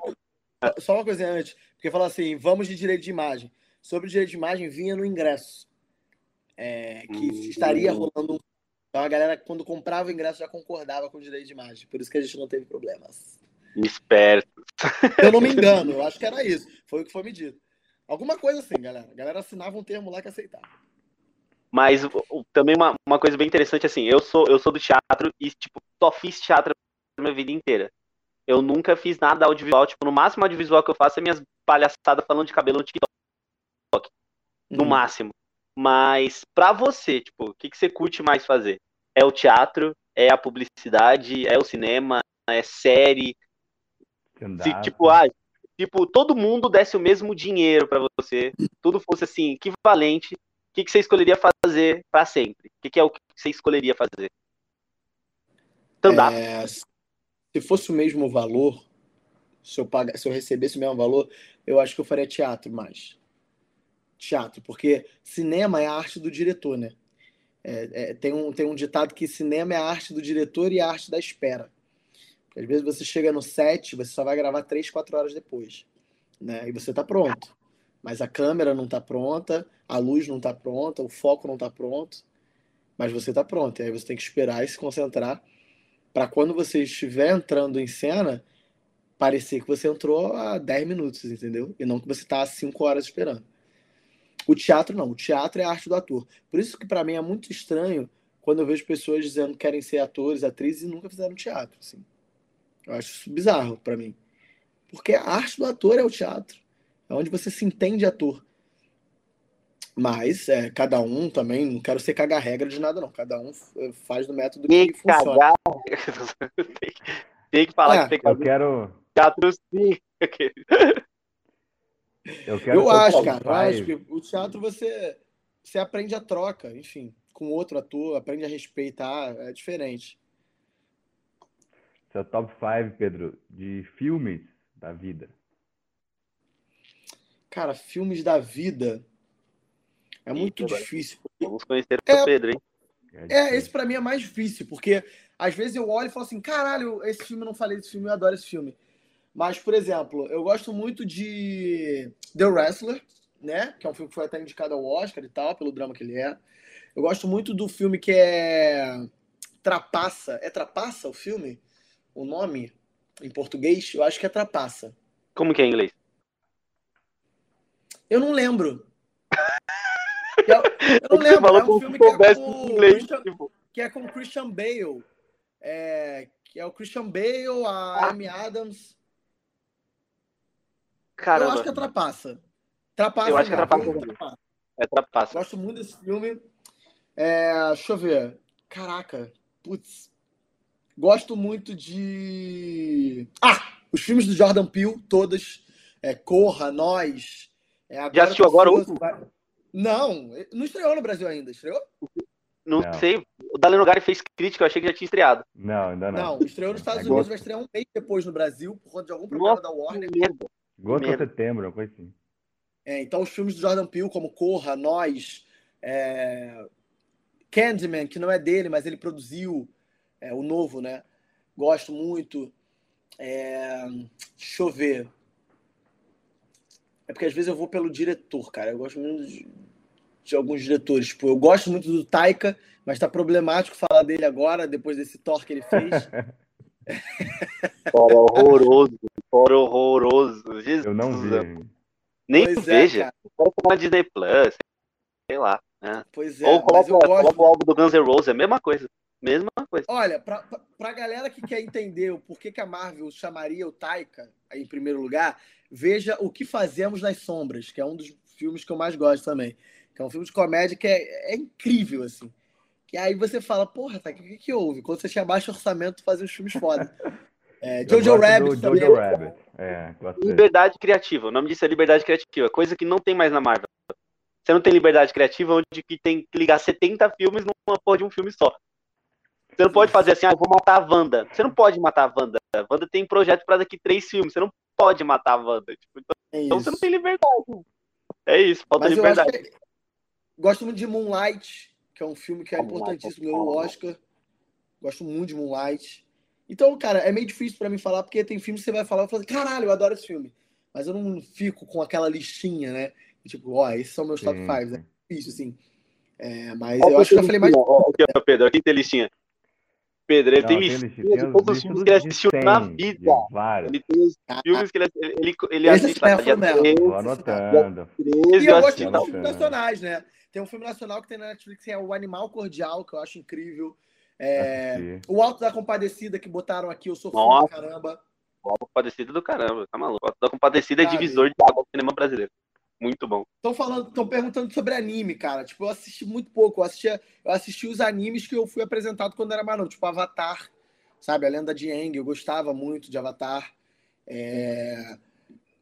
Só uma coisinha antes. Porque falar assim, vamos de direito de imagem. Sobre o direito de imagem, vinha no ingresso. É, que hum, estaria rolando. Então a galera, quando comprava o ingresso, já concordava com o direito de imagem. Por isso que a gente não teve problemas. Esperto. Eu não me engano, eu acho que era isso. Foi o que foi medido. Alguma coisa assim, galera. A galera assinava um termo lá que aceitava. Mas também uma, uma coisa bem interessante, assim, eu sou, eu sou do teatro e, tipo, só fiz teatro a minha vida inteira. Eu nunca fiz nada audiovisual, tipo, no máximo audiovisual que eu faço é minhas palhaçadas falando de cabelo no TikTok. No uhum. máximo. Mas pra você, tipo, o que, que você curte mais fazer? É o teatro? É a publicidade? É o cinema? É série? Se, tipo, ah, tipo, todo mundo desse o mesmo dinheiro para você, tudo fosse assim, equivalente, o que, que você escolheria fazer para sempre? O que, que, é o que você escolheria fazer? É, se fosse o mesmo valor, se eu, paga, se eu recebesse o mesmo valor, eu acho que eu faria teatro mais. Teatro, porque cinema é a arte do diretor, né? É, é, tem, um, tem um ditado que cinema é a arte do diretor e a arte da espera. Às vezes você chega no set, você só vai gravar três, quatro horas depois. Né? E você está pronto mas a câmera não está pronta, a luz não está pronta, o foco não está pronto, mas você está pronto. E aí você tem que esperar e se concentrar para quando você estiver entrando em cena, parecer que você entrou há 10 minutos, entendeu? E não que você está há 5 horas esperando. O teatro não, o teatro é a arte do ator. Por isso que para mim é muito estranho quando eu vejo pessoas dizendo que querem ser atores, atrizes e nunca fizeram teatro. Assim. Eu acho isso bizarro para mim. Porque a arte do ator é o teatro é onde você se entende ator. Mas é, cada um também, não quero ser cagar regra de nada, não. Cada um é, faz do método que, que funciona. tem, tem, que falar é, que tem que Eu quero. Teatro sim. eu, quero eu acho, cara. Eu acho que o teatro você, você aprende a troca, enfim, com outro ator, aprende a respeitar, é diferente. Seu top 5, Pedro, de filmes da vida. Cara, filmes da vida. É muito difícil. Vamos conhecer o é, Pedro, hein? É, é esse para mim é mais difícil, porque às vezes eu olho e falo assim: caralho, esse filme eu não falei desse filme, eu adoro esse filme. Mas, por exemplo, eu gosto muito de The Wrestler, né? Que é um filme que foi até indicado ao Oscar e tal, pelo drama que ele é. Eu gosto muito do filme que é Trapaça. É Trapaça o filme? O nome em português? Eu acho que é Trapaça. Como que é em inglês? Eu não lembro. Eu, eu não lembro. É um filme que é, com inglês, Christian, tipo... que é com Christian Bale. É, que é o Christian Bale, a ah. Amy Adams. Caramba. Eu acho que é Trapaça. Trapaça. Eu acho que é Trapaça. Trapaça. É Trapaça. Gosto muito desse filme. É, deixa eu ver. Caraca. Putz. Gosto muito de. Ah! Os filmes do Jordan Peele, todas. É, Corra, Nós. É, Já assistiu agora o Não, não estreou no Brasil ainda, estreou? Não, não. sei. O Dali Nogari fez crítica, eu achei que já tinha estreado. Não, ainda não. Não, estreou nos Estados Unidos, vai estrear um mês depois no Brasil, por conta de algum problema Nossa, da Warner. Agosto ou setembro, uma coisa assim. É, então, os filmes do Jordan Peele, como Corra, Nós, é... Candyman, que não é dele, mas ele produziu é, o novo, né? Gosto muito. É... Deixa eu ver. É porque às vezes eu vou pelo diretor, cara. Eu gosto muito de, de alguns diretores. Tipo, eu gosto muito do Taika, mas tá problemático falar dele agora, depois desse Thor que ele fez. Fora horroroso, fora horroroso. Jesus. Eu não vi. Nem pois é, veja. Coloca na Disney Plus, sei lá. Né? Pois é. Ou coloca, gosto... coloca o álbum do Guns N' Roses, é a mesma coisa. Mesma coisa. Olha, pra, pra, pra galera que quer entender o porquê que a Marvel chamaria o Taika em primeiro lugar, veja O Que Fazemos nas Sombras, que é um dos filmes que eu mais gosto também. Que é um filme de comédia que é, é incrível, assim. Que aí você fala, porra, tá, o que, que houve? Quando você tinha baixo orçamento, fazia uns filmes foda. É, Jojo Rabbit também. Jojo Rabbit. É, liberdade criativa. O nome disso é liberdade criativa. Coisa que não tem mais na Marvel. Você não tem liberdade criativa onde que tem que ligar 70 filmes numa porra de um filme só. Você não pode fazer assim, ah, vou matar a Wanda. Você não pode matar a Wanda. A Wanda tem projeto para daqui três filmes. Você não pode matar a Wanda. Tipo, então, é então, você não tem liberdade. É isso, falta Mas liberdade. Que... Gosto muito de Moonlight, que é um filme que é importantíssimo, ganhou o Oscar. Gosto muito de Moonlight. Então, cara, é meio difícil para mim falar, porque tem filmes que você vai falar e fala, caralho, eu adoro esse filme. Mas eu não fico com aquela listinha, né? Tipo, ó, esses são meus top 5, né? Difícil, assim. É, mas eu acho que eu falei mais. O que é, Pedro? Aqui tem listinha. Pedro, ele não, tem listinha de todos os filmes que ele assistiu 100, na vida. Ele tem os ah, filmes que ele, ele, ele assiste na dia 13. Tô anotando. 13, e eu gosto de filmes nacionais, né? Tem um filme nacional que tem na Netflix que é O Animal Cordial, que eu acho incrível. É, o Alto da Compadecida que botaram aqui, eu sou fã pra caramba. O Alto da Compadecida do caramba, tá maluco. O Alto da Compadecida é divisor de água do cinema brasileiro. Muito bom. Estão falando, estão perguntando sobre anime, cara. Tipo, eu assisti muito pouco. Eu assisti, eu assisti os animes que eu fui apresentado quando era mais novo, tipo Avatar, sabe? A Lenda de Aang, eu gostava muito de Avatar. É...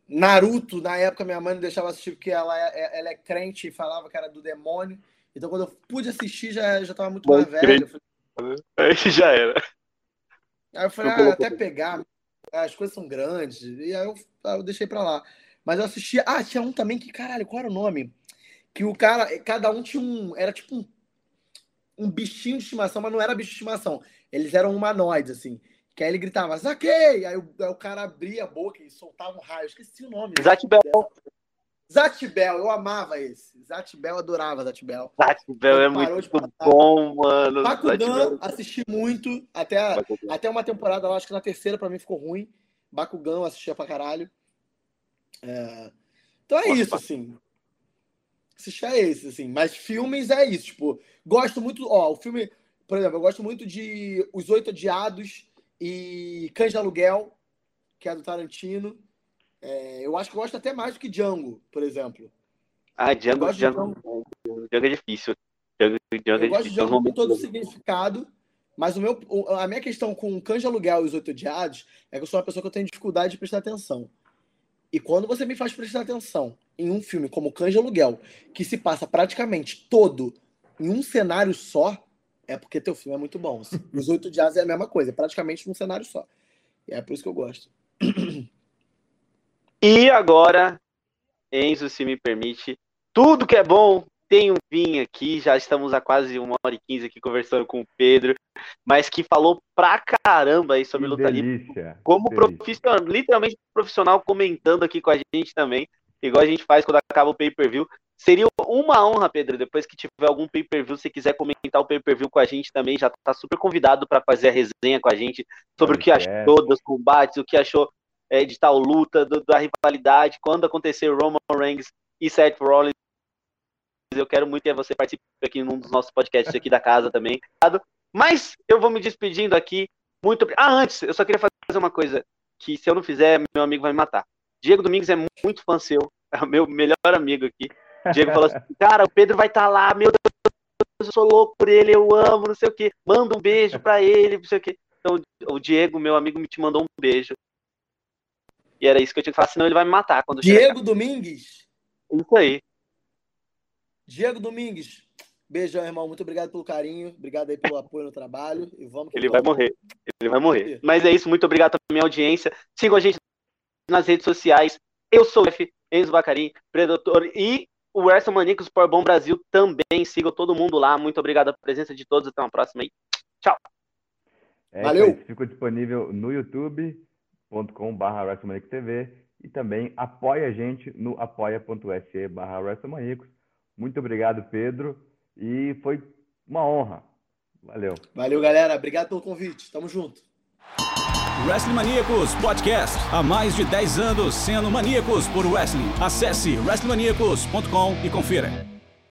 Naruto, na época, minha mãe não deixava assistir porque ela é, ela é crente e falava que era do demônio. Então, quando eu pude assistir, já, já tava muito mais velho. Falei... Aí já era. Aí eu falei, ah, até pegar, as coisas são grandes. E aí eu, eu deixei pra lá. Mas eu assistia. Ah, tinha um também que, caralho, qual era o nome? Que o cara, cada um tinha um. Era tipo um, um bichinho de estimação, mas não era bicho de estimação. Eles eram humanoides, assim. Que aí ele gritava, Zaquei! Aí o, aí o cara abria a boca e soltava um raio. Esqueci o nome. Zatibel. Zatibel, eu amava esse. Zatibel, adorava Zatibel. Zatibel é muito bom, mano. Bakugan, assisti muito. Até, até uma temporada, acho que na terceira pra mim ficou ruim. Bakugan, assistia pra caralho. É... Então é Nossa, isso, assim. Assistir é esse, assim. Mas filmes é isso, tipo, gosto muito. Ó, o filme, por exemplo, eu gosto muito de Os Oito Odiados e Cães de Aluguel, que é do Tarantino. É, eu acho que eu gosto até mais do que Django, por exemplo. Ah, Django, Django, Django, Django é difícil. Django, Django eu é gosto de Django com todo o significado, mas o meu, a minha questão com Cães de Aluguel e Os Oito Odiados é que eu sou uma pessoa que eu tenho dificuldade de prestar atenção. E quando você me faz prestar atenção em um filme como Cães de Aluguel, que se passa praticamente todo em um cenário só, é porque teu filme é muito bom. Assim. Os Oito Dias é a mesma coisa, praticamente num cenário só. E é por isso que eu gosto. E agora, Enzo, se me permite, tudo que é bom tem um vinho aqui, já estamos há quase uma hora e quinze aqui conversando com o Pedro, mas que falou pra caramba aí sobre que luta livre, como profissional, literalmente profissional comentando aqui com a gente também, igual a gente faz quando acaba o pay-per-view. Seria uma honra, Pedro, depois que tiver algum pay-per-view, se quiser comentar o pay-per-view com a gente também, já está super convidado para fazer a resenha com a gente sobre o que achou dos combates, o que achou é, de tal luta, do, da rivalidade, quando acontecer Roman Reigns e Seth Rollins eu quero muito que você participe aqui num dos nossos podcasts aqui da casa também. Mas eu vou me despedindo aqui. Muito. Ah, antes, eu só queria fazer uma coisa que se eu não fizer, meu amigo vai me matar. Diego Domingos é muito fã seu, é o meu melhor amigo aqui. Diego falou assim: cara, o Pedro vai estar tá lá, meu Deus, eu sou louco por ele, eu amo, não sei o quê. Manda um beijo para ele, não sei o quê. Então, o Diego, meu amigo, me te mandou um beijo. E era isso que eu tinha que falar, senão ele vai me matar. quando Diego Domingues? Isso aí. Diego Domingues, beijão, irmão. Muito obrigado pelo carinho. Obrigado aí pelo apoio no trabalho. E vamos Ele vai morrer. Ele vai morrer. Mas é isso. Muito obrigado pela minha audiência. Sigam a gente nas redes sociais. Eu sou o F. Enzo Bacarim, Predator e o Wrestle Maníacos Por Bom Brasil também. Sigam todo mundo lá. Muito obrigado pela presença de todos. Até uma próxima aí. Tchau. É, Valeu. Fica disponível no youtube.com.br TV e também apoia a gente no apoia.se barra Muito obrigado, Pedro. E foi uma honra. Valeu. Valeu, galera. Obrigado pelo convite. Tamo junto. Wrestling Maníacos Podcast. Há mais de 10 anos sendo maníacos por wrestling. Acesse wrestlingmaníacos.com e confira.